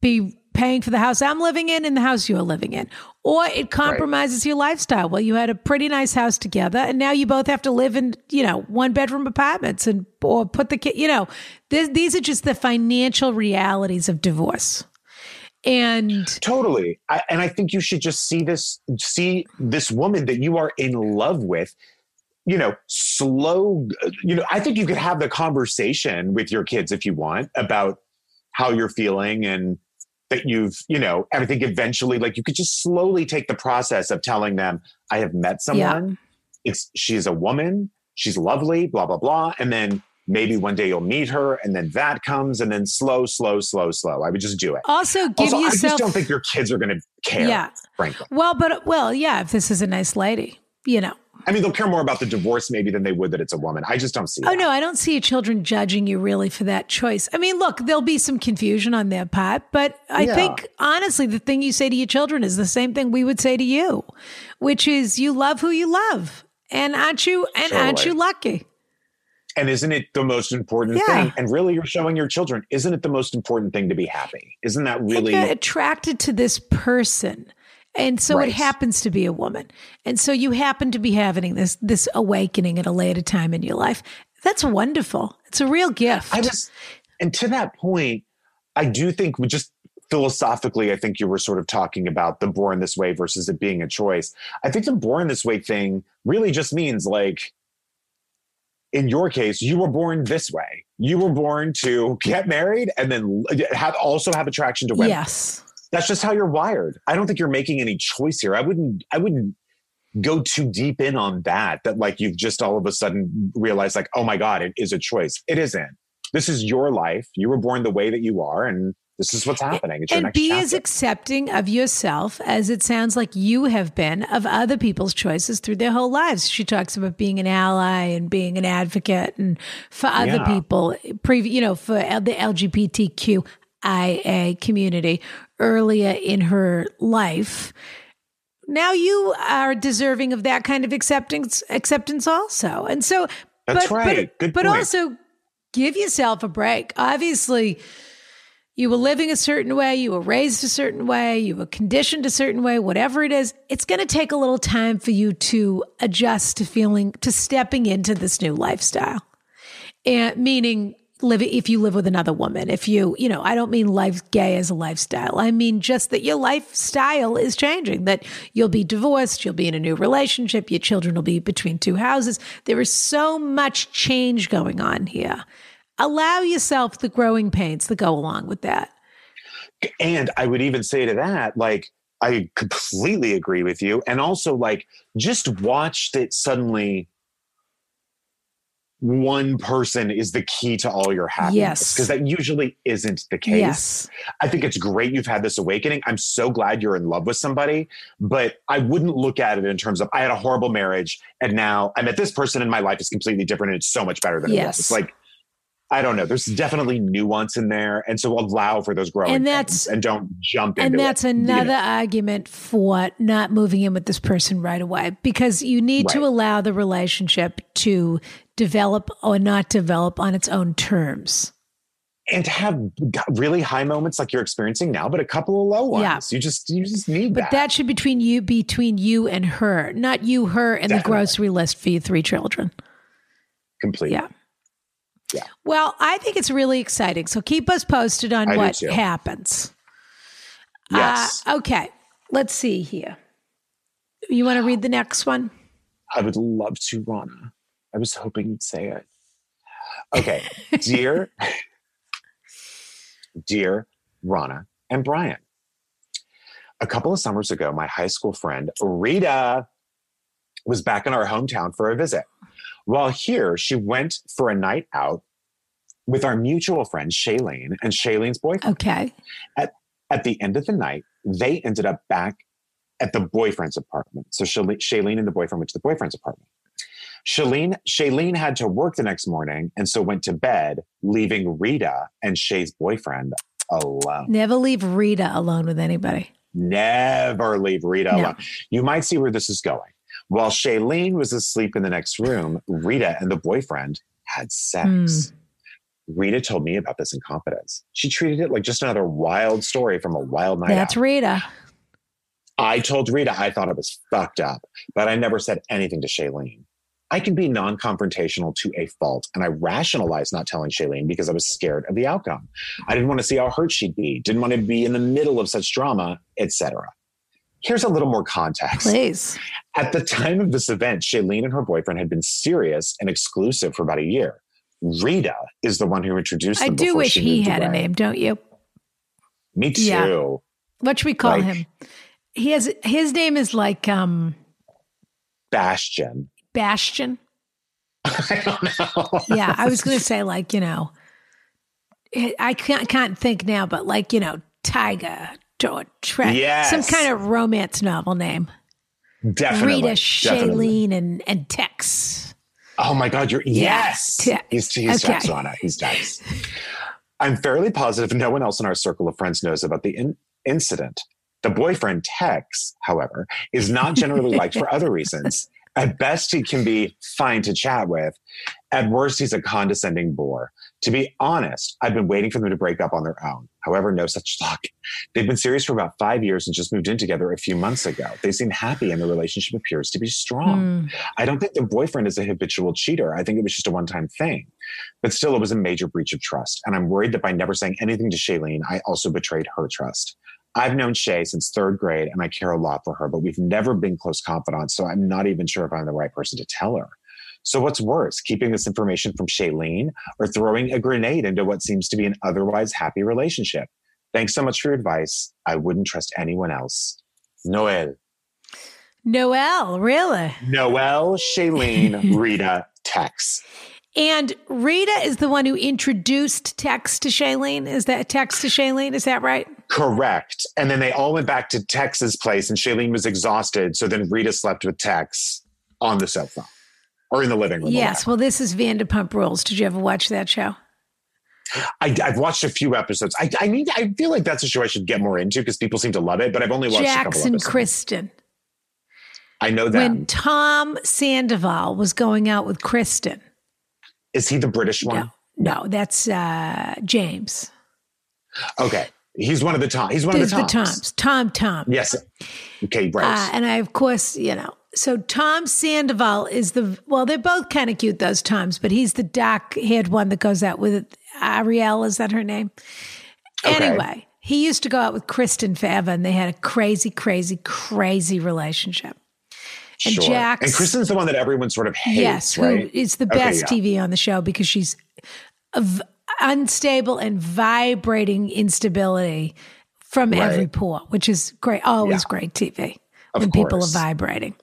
be paying for the house I'm living in and the house you're living in. Or it compromises your lifestyle. Well, you had a pretty nice house together and now you both have to live in, you know, one bedroom apartments and or put the kid, you know, this, these are just the financial realities of divorce. And totally I, and i think you should just see this see this woman that you are in love with you know slow you know i think you could have the conversation with your kids if you want about how you're feeling and that you've you know and i think eventually like you could just slowly take the process of telling them i have met someone it's she's a woman she's lovely blah blah blah and then maybe one day you'll meet her and then that comes and then slow, slow, slow, slow. I would just do it. Also, give also, yourself. I just don't think your kids are going to care, Yeah. frankly. well, but well, yeah. If this is a nice lady, you know. I mean, they'll care more about the divorce maybe than they would that it's a woman. I just don't see Oh that. no, I don't see children judging you really for that choice. I mean, look, there'll be some confusion on their part, but I Yeah. think honestly, the thing you say to your children is the same thing we would say to you, which is you love who you love, and aren't you? And aren't you lucky? And isn't it the most important Yeah. thing? And really, you're showing your children, isn't it the most important thing to be happy? Isn't that really? attracted to this person. And so Right. it happens to be a woman. And so you happen to be having this this awakening at a later time in your life. That's wonderful. It's a real gift. I just, and to that point, I do think we just philosophically, I think you were sort of talking about the born this way versus it being a choice. I think the born this way thing really just means like, in your case, you were born this way. You were born to get married and then have also have attraction to women. yes. That's just how you're wired. I don't think you're making any choice here. I wouldn't. I wouldn't go too deep in on that. That like you've just all of a sudden realized like, oh my god, it is a choice. It isn't. This is your life. You were born the way that you are, and this is what's happening. It's and next be chapter. as accepting of yourself as it sounds like you have been of other people's choices through their whole lives. She talks about being an ally and being an advocate, and for other Yeah. people, pre- you know, for the LGBTQIA community earlier in her life. Now you are deserving of that kind of acceptance, acceptance also, and so. That's but, right. But, Good but point. also give yourself a break. Obviously, you were living a certain way, you were raised a certain way, you were conditioned a certain way, whatever it is, it's going to take a little time for you to adjust to feeling, to stepping into this new lifestyle. And meaning, live if you live with another woman, if you, you know, I don't mean life gay as a lifestyle. I mean just that your lifestyle is changing, that you'll be divorced, you'll be in a new relationship, your children will be between two houses. There is so much change going on here. Allow yourself the growing pains that go along with that. And I would even say to that, like, I completely agree with you. And also, like, just watch that suddenly one person is the key to all your happiness. Yes. Because that usually isn't the case. Yes. I think it's great you've had this awakening. I'm so glad you're in love with somebody, but I wouldn't look at it in terms of I had a horrible marriage and now I met this person and my life is completely different and it's so much better than it Yes. was. It's like, I don't know. There's definitely nuance in there. And so allow for those growing And that's- and don't jump into And it. that's You know, another argument for not moving in with this person right away because you need to allow the relationship to develop or not develop on its own terms. and to have really high moments like you're experiencing now, but a couple of low ones. Yeah. You just you just need But that. But that should between you between you and her, not you, her, and the grocery list for your three children. completely. Yeah. Yeah. Well, I think it's really exciting. So keep us posted on I what happens. Yes. Uh, okay. Let's see here. You want to read the next one? I would love to, Ronna. I was hoping you'd say it. Okay. Dear, dear Ronna and Bryan. A couple of summers ago, my high school friend Rita was back in our hometown for a visit. While here, she went for a night out with our mutual friend Shayleen and Shayleen's boyfriend. Okay. At at the end of the night, they ended up back at the boyfriend's apartment. So Shayleen and the boyfriend went to the boyfriend's apartment. Shayleen, Shayleen had to work the next morning and so went to bed, leaving Rita and Shay's boyfriend alone. Never leave Rita alone with anybody. Never leave Rita No. alone. You might see where this is going. While Shayleen was asleep in the next room, Rita and the boyfriend had sex. Hmm. Rita told me about this in confidence. She treated it like just another wild story from a wild night That's out. Rita. I told Rita I thought it was fucked up, but I never said anything to Shayleen. I can be non confrontational to a fault, and I rationalized not telling Shayleen because I was scared of the outcome. I didn't want to see how hurt she'd be, didn't want to be in the middle of such drama, etc. Here's a little more context. Please. At the time of this event, Shayleen and her boyfriend had been serious and exclusive for about a year. Rita is the one who introduced I them. do wish he had a name, don't you? Me too. Yeah. What should we call Like- him? He has his name is like um Bastion. Bastion. I don't know. yeah, I was going to say like you know, I can't can't think now, but like you know, Tiger or Yes. some kind of romance novel name. Definitely. Rita. Shayleen, and and Tex. Oh my God, you're yes. Te- He's he's okay. Tex Ronna. He's Tex. I'm fairly positive no one else in our circle of friends knows about the in- incident. The boyfriend Tex, however, is not generally liked for other reasons. At best, he can be fine to chat with. At worst, he's a condescending bore. To be honest, I've been waiting for them to break up on their own. However, no such luck. They've been serious for about five years and just moved in together a few months ago. They seem happy and the relationship appears to be strong. Mm. I don't think the boyfriend is a habitual cheater. I think it was just a one time thing. But still, it was a major breach of trust. And I'm worried that by never saying anything to Shayleen, I also betrayed her trust. I've known Shay since third grade and I care a lot for her, but we've never been close confidants. So I'm not even sure if I'm the right person to tell her. So what's worse, keeping this information from Shayleen or throwing a grenade into what seems to be an otherwise happy relationship? Thanks so much for your advice. I wouldn't trust anyone else. Noelle. Noelle, really? Noelle, Shayleen, Rita, Tex. And Rita is the one who introduced Tex to Shayleen. Is that Tex to Shayleen? Is that right? Correct. And then they all went back to Tex's place, and Shayleen was exhausted. So then Rita slept with Tex on the sofa or in the living room. Yes. Well, this is Vanderpump Rules. Did you ever watch that show? I, I've watched a few episodes. I, I need. I feel like that's a show I should get more into because people seem to love it. But I've only watched Jackson. Kristen. I know that When. Tom Sandoval was going out with Kristen. Is he the British one? No, no, that's uh, James. Okay, he's one of the Tom. He's one There's of the the Toms. Toms. Tom Tom. Yes. Okay. Right. Uh, and I, of course, you know, so Tom Sandoval is the, well, they're both kind of cute, those Toms, but he's the dark haired one that goes out with Ariel. Is that her name? Okay. Anyway, he used to go out with Kristen forever and they had a crazy, crazy, crazy relationship. and sure. Jax- and Kristen's the one that everyone sort of hates, yes, right? who is the Okay, best yeah. TV on the show because she's v- unstable and vibrating instability from Right. every pore, which is great. Always Yeah. great TV Of when people are vibrating.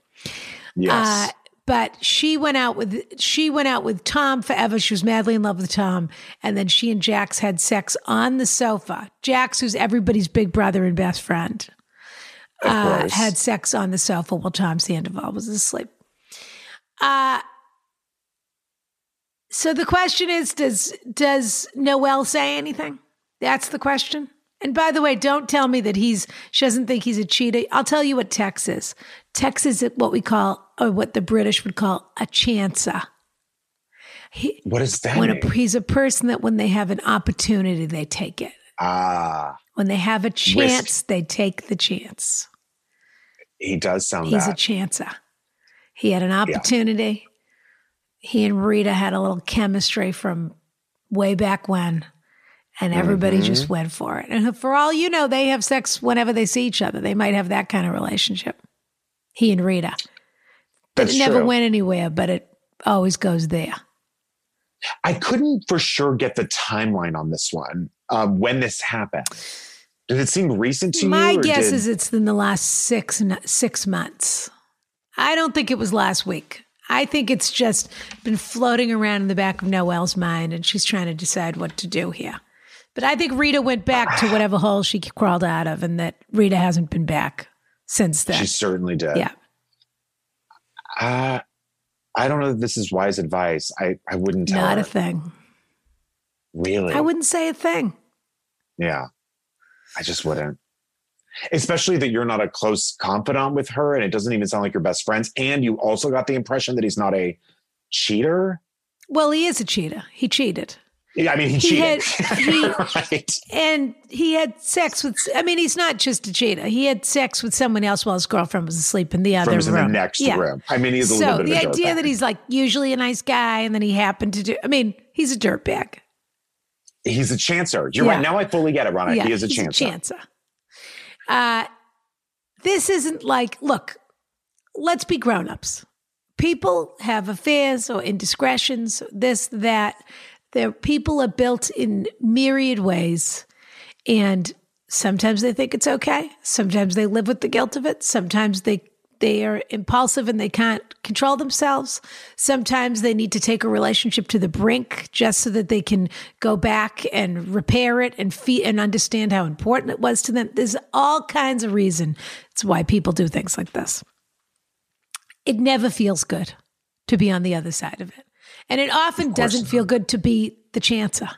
Yes. Uh, but she went out with she went out with Tom forever. She was madly in love with Tom, and then she and Jax had sex on the sofa. Jax, who's everybody's big brother and best friend, uh, had sex on the sofa while Tom Sandoval was asleep. Uh, so the question is, does does Noelle say anything? That's the question. And by the way, don't tell me that he's she doesn't think he's a cheater. I'll tell you what Tex is. Tex is what we call, or what the British would call, a chancer. He, what is that? when a, he's a person that when they have an opportunity, they take it. ah, When they have a chance, they take the chance. he does sound He's a that. chancer. He had an opportunity. He and Rita had a little chemistry from way back when, and everybody Mm-hmm. just went for it. And for all you know, they have sex whenever they see each other. They might have that kind of relationship. He and Rita. But That's it never true. went anywhere, but it always goes there. I couldn't for sure get the timeline on this one. Um, when this happened, did it seem recent to My you? My guess did- is it's in the last six six months. I don't think it was last week. I think it's just been floating around in the back of Noelle's mind, and she's trying to decide what to do here. But I think Rita went back to whatever hole she crawled out of, and that Rita hasn't been back since then. she certainly did. yeah, Uh, I don't know if this is wise advice. I, I wouldn't tell not her. a thing. really. I wouldn't say a thing. Yeah. I just wouldn't. Especially that you're not a close confidant with her and it doesn't even sound like you're best friends. And you also got the impression that he's not a cheater. Well, he is a cheater. He cheated. Yeah, I mean, he, He cheated. had- he- right. And he had sex with, I mean, he's not just a cheater. He had sex with someone else while his girlfriend was asleep in the other room. in the next Yeah. room. I mean, he's a So little bit the of a idea that he's like usually a nice guy and then he happened to do, I mean, he's a dirtbag. he's a chancer. You're Yeah. right. Now I fully get it, Ronna. yeah, he is a chancer. a chancer. Uh, this isn't like, look, let's be grown-ups. People have affairs or indiscretions, this, that. Their people are built in myriad ways. And sometimes they think it's okay. Sometimes they live with the guilt of it. Sometimes they they are impulsive and they can't control themselves. Sometimes they need to take a relationship to the brink just so that they can go back and repair it and and understand how important it was to them. There's all kinds of reason. It's why people do things like this. It never feels good to be on the other side of it. And it often doesn't feel good to be the chancer.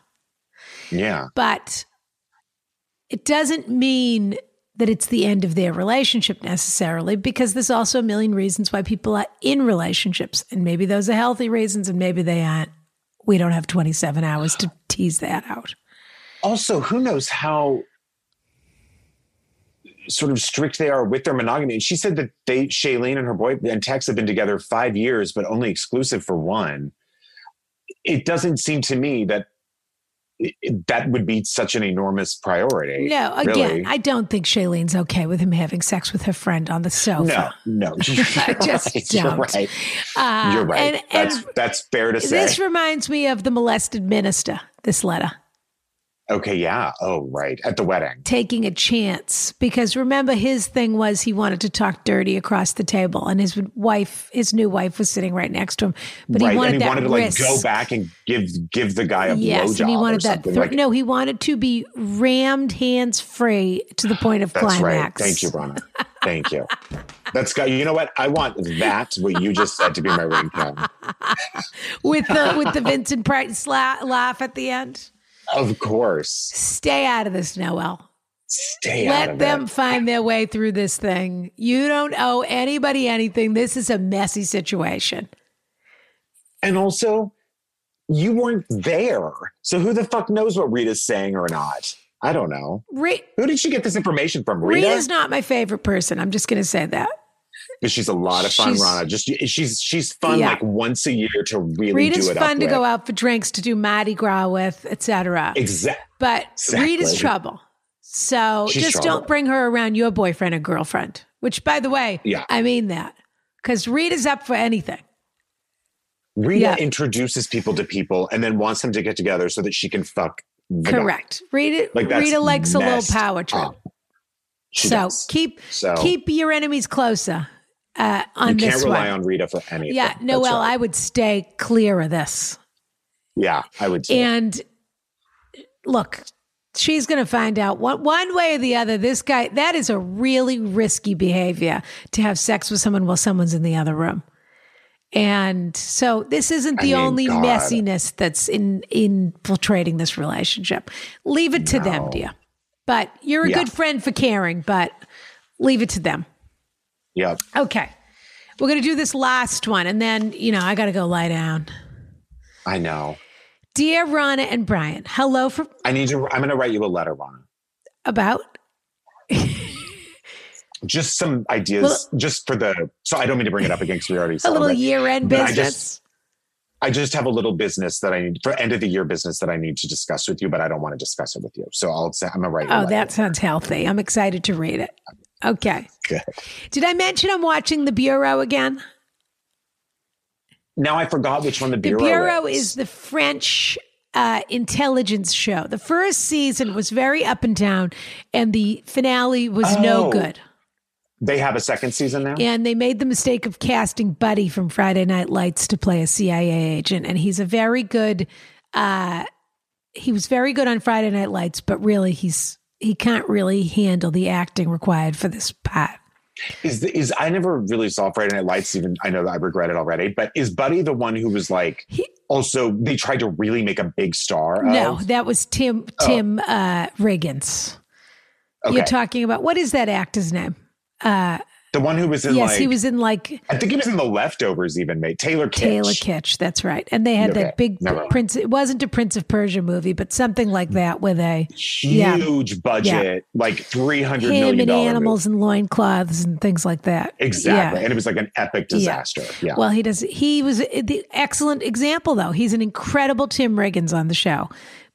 Yeah. But it doesn't mean that it's the end of their relationship necessarily, because there's also a million reasons why people are in relationships. And maybe those are healthy reasons and maybe they aren't. We don't have 27 hours to tease that out. Also, who knows how sort of strict they are with their monogamy. And she said that they, Shayleen and her boy and Tex have been together five years, but only exclusive for one. It doesn't seem to me that that would be such an enormous priority. No, again, really. I don't think Shayleen's okay with him having sex with her friend on the sofa. No, no, I just right, don't. You're right. Uh, You're right. and- that's and that's fair to say. This reminds me of the molested minister, this letter. Okay, yeah. Oh, right. At the wedding. taking a chance because remember his thing was he wanted to talk dirty across the table and his wife his new wife was sitting right next to him but right. he wanted and he that wanted to like risk. go back and give give the guy a yes blowjob and he wanted that something. like, no he wanted to be rammed hands free to the point of That's climax right. Thank you, Ronna. Thank you. That's got you know what? I want that, what you just said to be my ringtone. with the with the Vincent Price la- laugh at the end Of course. stay out of this Noelle Stay out of let them it. find their way through this thing you don't owe anybody anything this is a messy situation And also, you weren't there. So who the fuck knows what Rita's saying or not? I don't know. Re- Who did she get this information from? Rita? Rita's not my favorite person. I'm just going to say that. Because she's a lot of fun, She's- Ronna. Just she's she's fun Yeah. like once a year to really do it fun to with. go out for drinks, to do Mardi Gras with, etc. Exactly. But Rita's Exactly. trouble. So She's just trouble. don't bring her around your boyfriend or girlfriend. Which, by the way, Yeah. I mean that because Rita's up for anything. Rita Yeah. introduces people to people and then wants them to get together so that she can fuck. the guy. Correct. Rita. Like, Rita likes a little power trip. up. She so does. keep So- keep your enemies closer uh, on you can't rely one. on Rita for anything. yeah, Noelle, right. I would stay clear of this. yeah, I would. Too. And look, she's going to find out one, one way or the other. This guy, that is a really risky behavior to have sex with someone while someone's in the other room. And so this isn't I the mean, only God. messiness that's in infiltrating this relationship. Leave it to them, dear. But you're a Yeah. good friend for caring, but leave it to them. Yep. Okay. We're going to do this last one and then, you know, I got to go lie down. I know. Dear Ronna and Bryan, hello from I need to. I'm going to write you a letter, Ronna. about Just some ideas, just for the. So I don't mean to bring it up again because we already a little year end I business. just- I just have a little business that I need for end of the year business that I need to discuss with you, but I don't want to discuss it with you. So I'll say I'm gonna write. Oh, that sounds healthy. I'm excited to read it. Okay. good. Did I mention I'm watching The Bureau again? Now I forgot which one the Bureau, The bureau, Bureau is the French uh, intelligence show. The first season was very up and down, and the finale was no Oh. good. They have a second season now. And they made the mistake of casting Buddy from Friday Night Lights to play a CIA agent, and he's a very good. Uh, he was very good on Friday Night Lights, but really he's he can't really handle the acting required for this part. Is the, is I never really saw Friday Night Lights. Even I know that I regret it already. But is Buddy the one who was like? He- also, they tried to really make a big star. No, of? that was Tim Tim uh, Riggins. okay. You're talking about what is that actor's name? Uh, the one who was in yes, like. he was in like I think he was in the leftovers. Even made Taylor Kitsch. Taylor Kitsch. That's right. And they had Okay, that big. Prince. It wasn't a Prince of Persia movie, but something like hmm. that with a Yeah. Huge budget, like three hundred million and animals and loincloths and things like that. Exactly, Yeah. and it was like an epic disaster. Yeah. Well, he does. He was the excellent example, though. He's an incredible Tim Riggins on the show,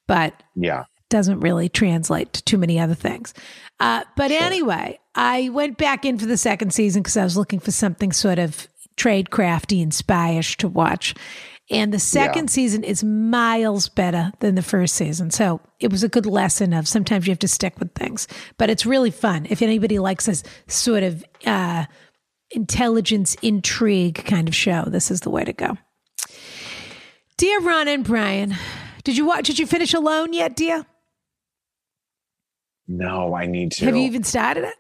but yeah. doesn't really translate to too many other things. Uh, but anyway, I went back in for the second season because I was looking for something sort of trade crafty and spyish to watch. And the second season is miles better than the first season. So it was a good lesson of sometimes you have to stick with things, but it's really fun. If anybody likes this sort of, uh, intelligence intrigue kind of show, this is the way to go. Dear Ron and Bryan, did you watch? Did you finish Alone yet, dear? No, I need to. Have you even started it?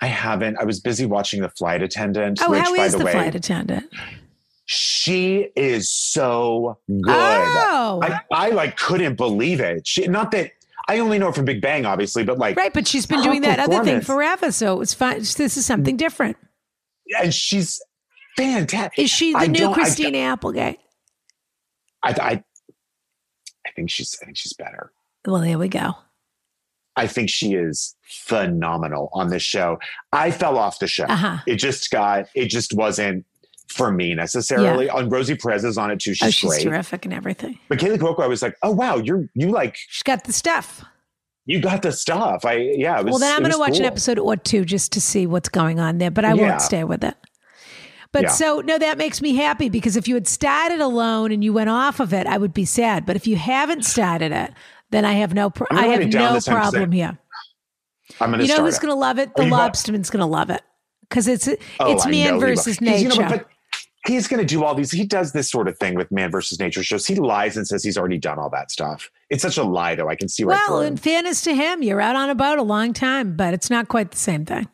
I haven't. I was busy watching The Flight Attendant. Oh, which, how by the, the, way, flight attendant? she is so good. Oh, I, I like couldn't believe it. She not that I only know her from Big Bang, obviously, but like right. But she's been doing that other thing forever, so it's fine. This is something different. and she's fantastic. Is she the I new Christina Applegate? I, I I think she's I think she's better. Well, there we go. I think she is phenomenal on this show. I fell off the show. Uh huh. It just got it just wasn't for me necessarily. On Rosie Perez is on it too. She's, Oh, she's great. terrific and everything. But Kaley Cuoco, I was like, oh wow, you're you like She's got the stuff. you got the stuff. I yeah. It was, well, then I'm going to watch an episode or two just to see what's going on there, but I Yeah. won't stay with it. But Yeah. so, no, that makes me happy because if you had started alone and you went off of it, I would be sad. But if you haven't started it, then I have no, pro- I have no this time 'cause I- problem here. I'm gonna You know who's going to love it? The lobsterman's going to love it because it's Oh, it's I man know he will. versus He's, you know, nature. but he's going to do all these. He does this sort of thing with man versus nature shows. He lies and says he's already done all that stuff. It's such a lie, though. I can see right well, in fairness to him, you're out on a boat a long time, but it's not quite the same thing.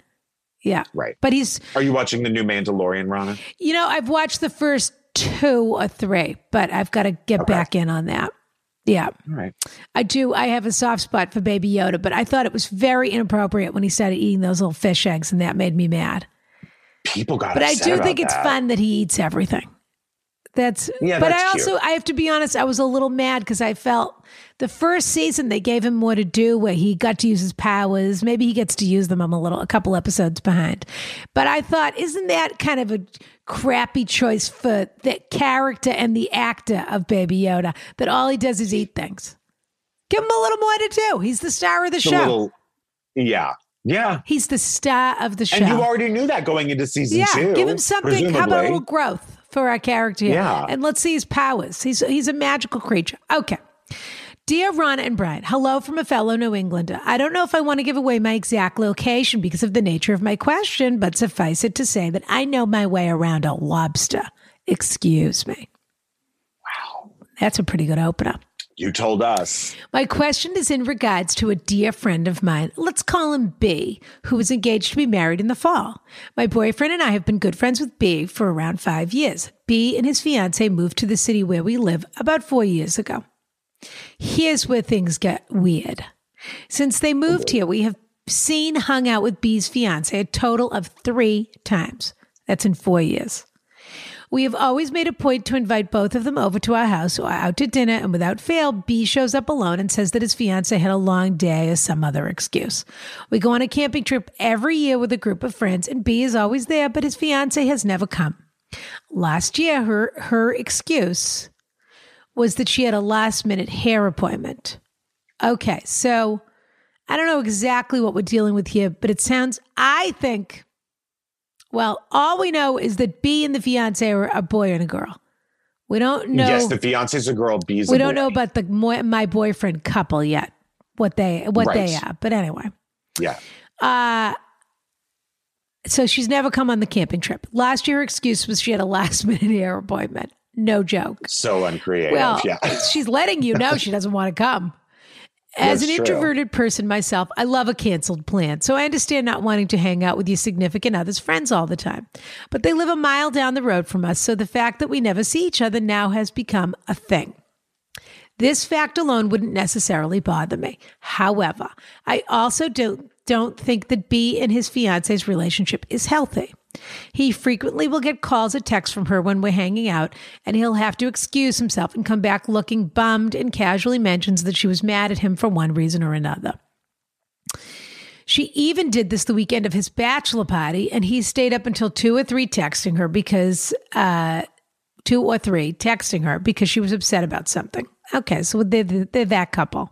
Yeah. Right. But he's Are you watching the new Mandalorian, Ronna? You know, I've watched the first two or three, but I've got to get Okay. back in on that. Yeah, All right. I do. I have a soft spot for Baby Yoda, but I thought it was very inappropriate when he started eating those little fish eggs, and that made me mad. People got. But I do think it's fun that he eats everything. That's Yeah, but that's I also cute. I have to be honest, I was a little mad because I felt the first season they gave him more to do where he got to use his powers. Maybe he gets to use them. I'm a little a couple episodes behind. But I thought, isn't that kind of a crappy choice for the character and the actor of Baby Yoda that all he does is eat things? Give him a little more to do. He's the star of the, The show. little, yeah, yeah. He's the star of the show. And you already knew that going into season Yeah, two. give him something. How about a little growth for our character here? Yeah. And let's see his powers. He's he's a magical creature. Okay. Dear Ron and Bryan, hello from a fellow New Englander. I don't know if I want to give away my exact location because of the nature of my question, but suffice it to say that I know my way around a lobster. Excuse me. Wow. That's a pretty good opener. You told us. My question is in regards to a dear friend of mine, let's call him B, who was engaged to be married in the fall. My boyfriend and I have been good friends with B for around five years. B and his fiance moved to the city where we live about four years ago. Here's where things get weird. Since they moved here, we have seen, hung out with B's fiance a total of three times. That's in four years. We have always made a point to invite both of them over to our house or out to dinner, and without fail, B shows up alone and says that his fiance had a long day or some other excuse. We go on a camping trip every year with a group of friends, and B is always there, but his fiance has never come. Last year, her her excuse was that she had a last minute hair appointment. Okay, so I don't know exactly what we're dealing with here, but it sounds, I think, well, all we know is that B and the fiance are a boy and a girl. We don't know. Yes, the fiance is a girl. B's a we don't boy. know about the my boyfriend couple yet. What they what they Right. are, but anyway. Yeah. Uh so she's never come on the camping trip. Last year, her excuse was she had a last minute hair appointment. No joke. So uncreative. Well, yeah. she's letting you know she doesn't want to come. As That's an true. introverted person myself, I love a canceled plan. So I understand not wanting to hang out with your significant other's friends all the time. But they live a mile down the road from us, so the fact that we never see each other now has become a thing. This fact alone wouldn't necessarily bother me. However, I also don't don't think that B and his fiance's relationship is healthy. He frequently will get calls or texts from her when we're hanging out, and he'll have to excuse himself and come back looking bummed and casually mentions that she was mad at him for one reason or another. She even did this the weekend of his bachelor party, and he stayed up until two or three texting her because, uh, two or three texting her because she was upset about something. Okay, so they're, they're that couple.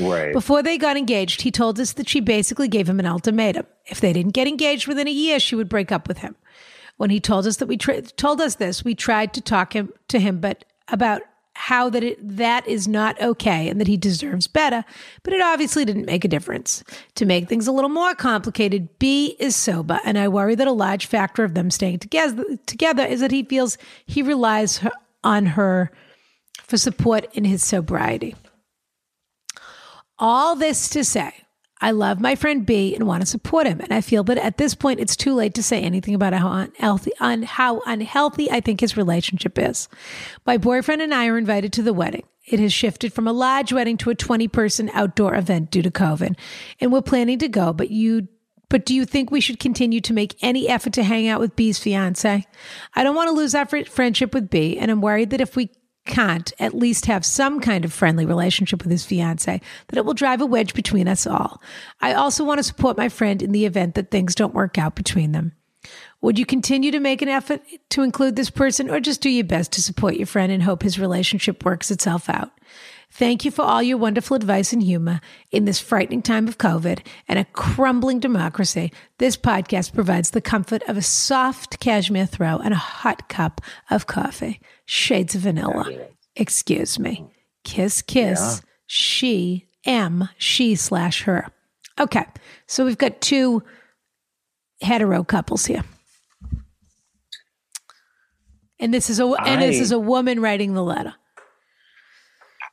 Right. Before they got engaged, he told us that she basically gave him an ultimatum. If they didn't get engaged within a year, she would break up with him. When he told us that we tra- told us this, we tried to talk him to him, but about how that it, that is not okay and that he deserves better, but it obviously didn't make a difference. To make things a little more complicated, B is sober, and I worry that a large factor of them staying together together is that he feels he relies on her for support in his sobriety. All this to say, I love my friend B and want to support him. And I feel that at this point, it's too late to say anything about how unhealthy, on how unhealthy I think his relationship is. My boyfriend and I are invited to the wedding. It has shifted from a large wedding to a 20 person outdoor event due to COVID. And we're planning to go, but you but do you think we should continue to make any effort to hang out with B's fiance? I don't want to lose our friendship with B, and I'm worried that if we can't at least have some kind of friendly relationship with his fiance, that it will drive a wedge between us all. I also want to support my friend in the event that things don't work out between them. Would you continue to make an effort to include this person or just do your best to support your friend and hope his relationship works itself out? Thank you for all your wonderful advice and humor in this frightening time of COVID and a crumbling democracy. This podcast provides the comfort of a soft cashmere throw and a hot cup of coffee. Shades of vanilla. Excuse me. Mm. Kiss, kiss. Yeah. She, M, she slash her. Okay. So we've got two hetero couples here. And this is a I, and this is a woman writing the letter.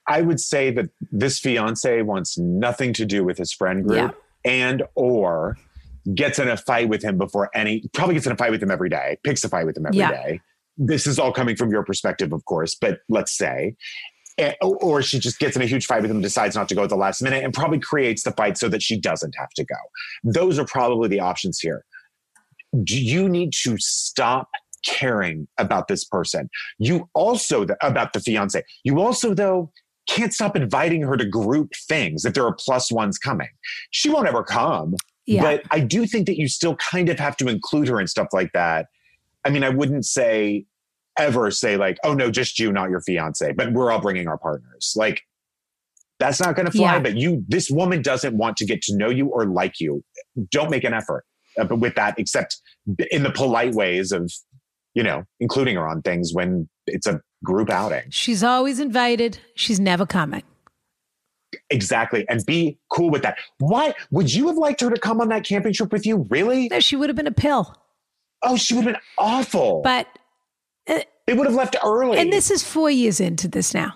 I would say that this fiance wants nothing to do with his friend group yeah. and or gets in a fight with him before any probably gets in a fight with him every day, picks a fight with him every yeah. day. This is all coming from your perspective, of course, but let's say eh, or she just gets in a huge fight with him, decides not to go at the last minute, and probably creates the fight so that she doesn't have to go. Those are probably the options here. Do you need to stop caring about this person? You also about the fiance. You also though can't stop inviting her to group things if there are plus ones coming. She won't ever come. Yeah. But I do think that you still kind of have to include her and stuff like that. I mean, I wouldn't say ever say like, "Oh no, just you, not your fiance," but we're all bringing our partners. Like that's not going to fly. Yeah. But you, this woman doesn't want to get to know you or like you. Don't make an effort uh, with that, except in the polite ways of, you know, including her on things when it's a group outing. She's always invited. She's never coming. Exactly. And be cool with that. Why would you have liked her to come on that camping trip with you? Really? No, she would have been a pill. Oh, she would have been awful. But uh, they would have left early. And this is four years into this now.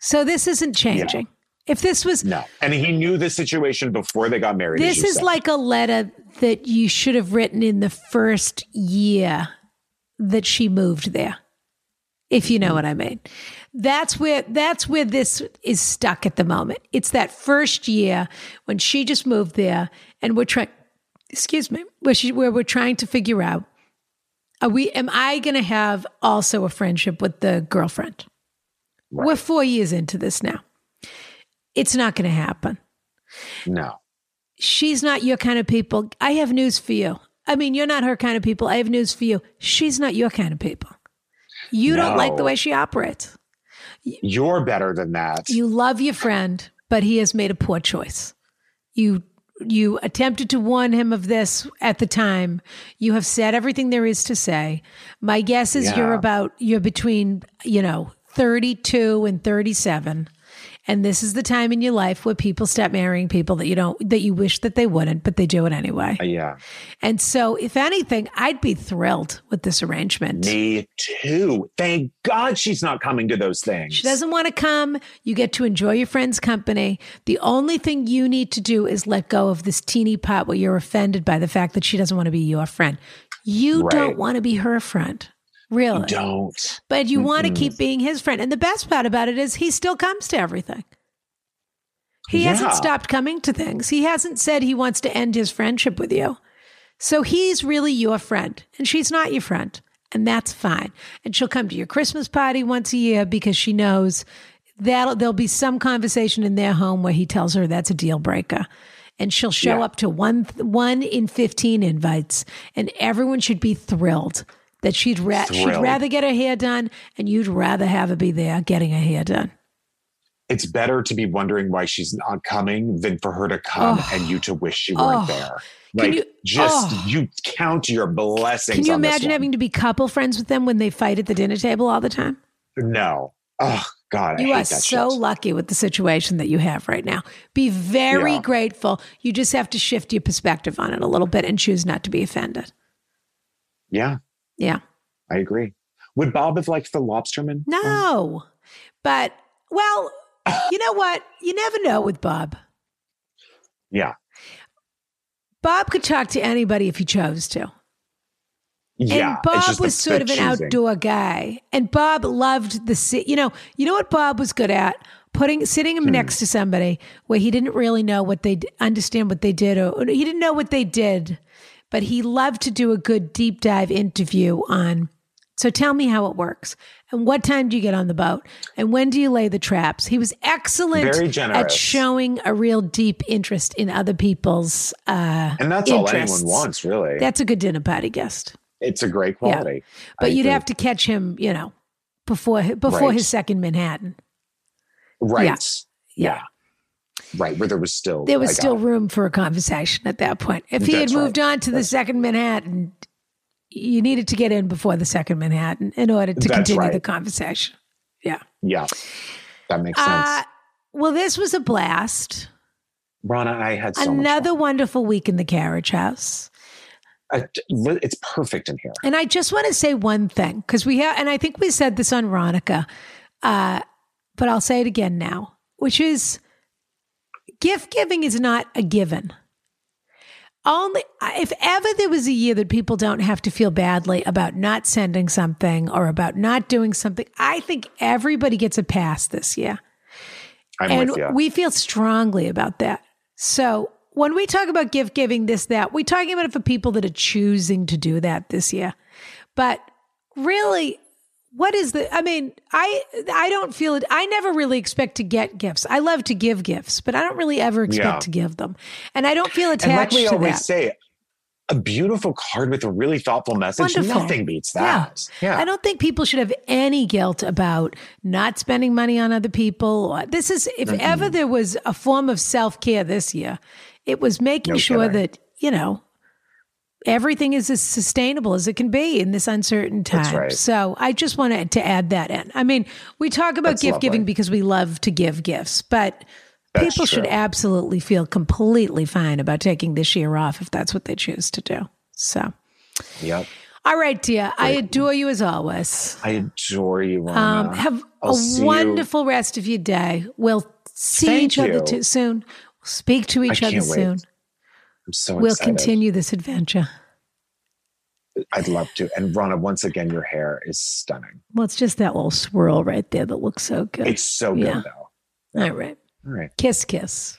So this isn't changing. Yeah. If this was no, and he knew the situation before they got married. This is said. like a letter that you should have written in the first year that she moved there if you know mm-hmm. what I mean. That's where that's where this is stuck at the moment. It's that first year when she just moved there and we're trying excuse me, where she where we're trying to figure out are we am I going to have also a friendship with the girlfriend? Right. We're 4 years into this now. It's not going to happen. No. She's not your kind of people. I have news for you. I mean, you're not her kind of people. I have news for you. She's not your kind of people. You no. don't like the way she operates. You're better than that. You love your friend, but he has made a poor choice. You you attempted to warn him of this at the time. You have said everything there is to say. My guess is yeah. you're about you're between, you know, 32 and 37. And this is the time in your life where people start marrying people that you don't, that you wish that they wouldn't, but they do it anyway. Uh, yeah. And so, if anything, I'd be thrilled with this arrangement. Me too. Thank God she's not coming to those things. She doesn't want to come. You get to enjoy your friend's company. The only thing you need to do is let go of this teeny pot where you're offended by the fact that she doesn't want to be your friend. You right. don't want to be her friend. Really? You don't. But you mm want to keep being his friend. And the best part about it is he still comes to everything. He yeah. hasn't stopped coming to things. He hasn't said he wants to end his friendship with you. So he's really your friend, and she's not your friend. And that's fine. And she'll come to your Christmas party once a year because she knows that there'll be some conversation in their home where he tells her that's a deal breaker. And she'll show yeah. up to one one in 15 invites, and everyone should be thrilled that she'd, ra- she'd rather get her hair done and you'd rather have her be there getting her hair done. It's better to be wondering why she's not coming than for her to come oh. and you to wish she weren't oh. there. Like you, just oh. you count your blessings. Can you imagine having to be couple friends with them when they fight at the dinner table all the time? No. Oh God, I You are so shit. lucky with the situation that you have right now. Be very Yeah. grateful. You just have to shift your perspective on it a little bit and choose not to be offended. Yeah, Yeah. I agree. Would Bob have liked the lobsterman? No. But, well, you know what? You never know with Bob. Yeah. Bob could talk to anybody if he chose to. Yeah. and Bob was sort of an choosing. outdoor guy. And Bob loved the ci- you know, you know what Bob was good at? Putting sitting Hmm. him next to somebody where he didn't really know what they understand what they did or, or he didn't know what they did, but he loved to do a good deep dive interview on so tell me how it works. And what time do you get on the boat? And when do you lay the traps? He was excellent Very at showing a real deep interest in other people's uh And that's all anyone wants, really. That's a good dinner party guest. it's a great quality. But I you'd agree. have to catch him, you know, before before Right. his second Manhattan. Right. Yeah. Right. Where there was still There was like, still room for a conversation at that point. If he had That's right. moved on to the second Manhattan, you needed to get in before the second Manhattan in order to continue right. the conversation. Yeah. Yeah. That makes sense. Uh, well, this was a blast. Ronna, I had so Another wonderful week in the carriage house. I- it's perfect in here. And I just want to say one thing because we have, and I think we said this on Ronica, uh, but I'll say it again now, which is gift giving is not a given. Only if ever there was a year that people don't have to feel badly about not sending something or about not doing something, I think everybody gets a pass this year. I'm and we feel strongly about that. So when we talk about gift giving, this, that, we're talking about it for people that are choosing to do that this year. But really, what is the I mean, I I don't feel it I never really expect to get gifts. I love to give gifts, but I don't really ever expect Yeah. to give them. And I don't feel attached and like we to always that. say, a beautiful card with a really thoughtful message, Wonderful. nothing beats that. Yeah. I don't think people should have any guilt about not spending money on other people. This is, if ever there was a form of self care this year, it was making No sure kidding. that, you know, everything is as sustainable as it can be in this uncertain time. Right. So I just wanted to add that in. I mean, we talk about That's gift giving because we love to give gifts, but That's people should absolutely feel completely fine about taking this year off if that's what they choose to do. So. Yep. All right, dear. I adore you as always. I adore you, Ronna. Um, have I'll a see you- wonderful rest of your day. We'll see Thank each other too soon. We'll speak to each other wait. soon. I'm so We'll excited. continue this adventure. I'd love to. And Ronna, once again, your hair is stunning. Well, it's just that little swirl right there that looks so good. It's so good, Yeah. though. All right. All right. Kiss, kiss.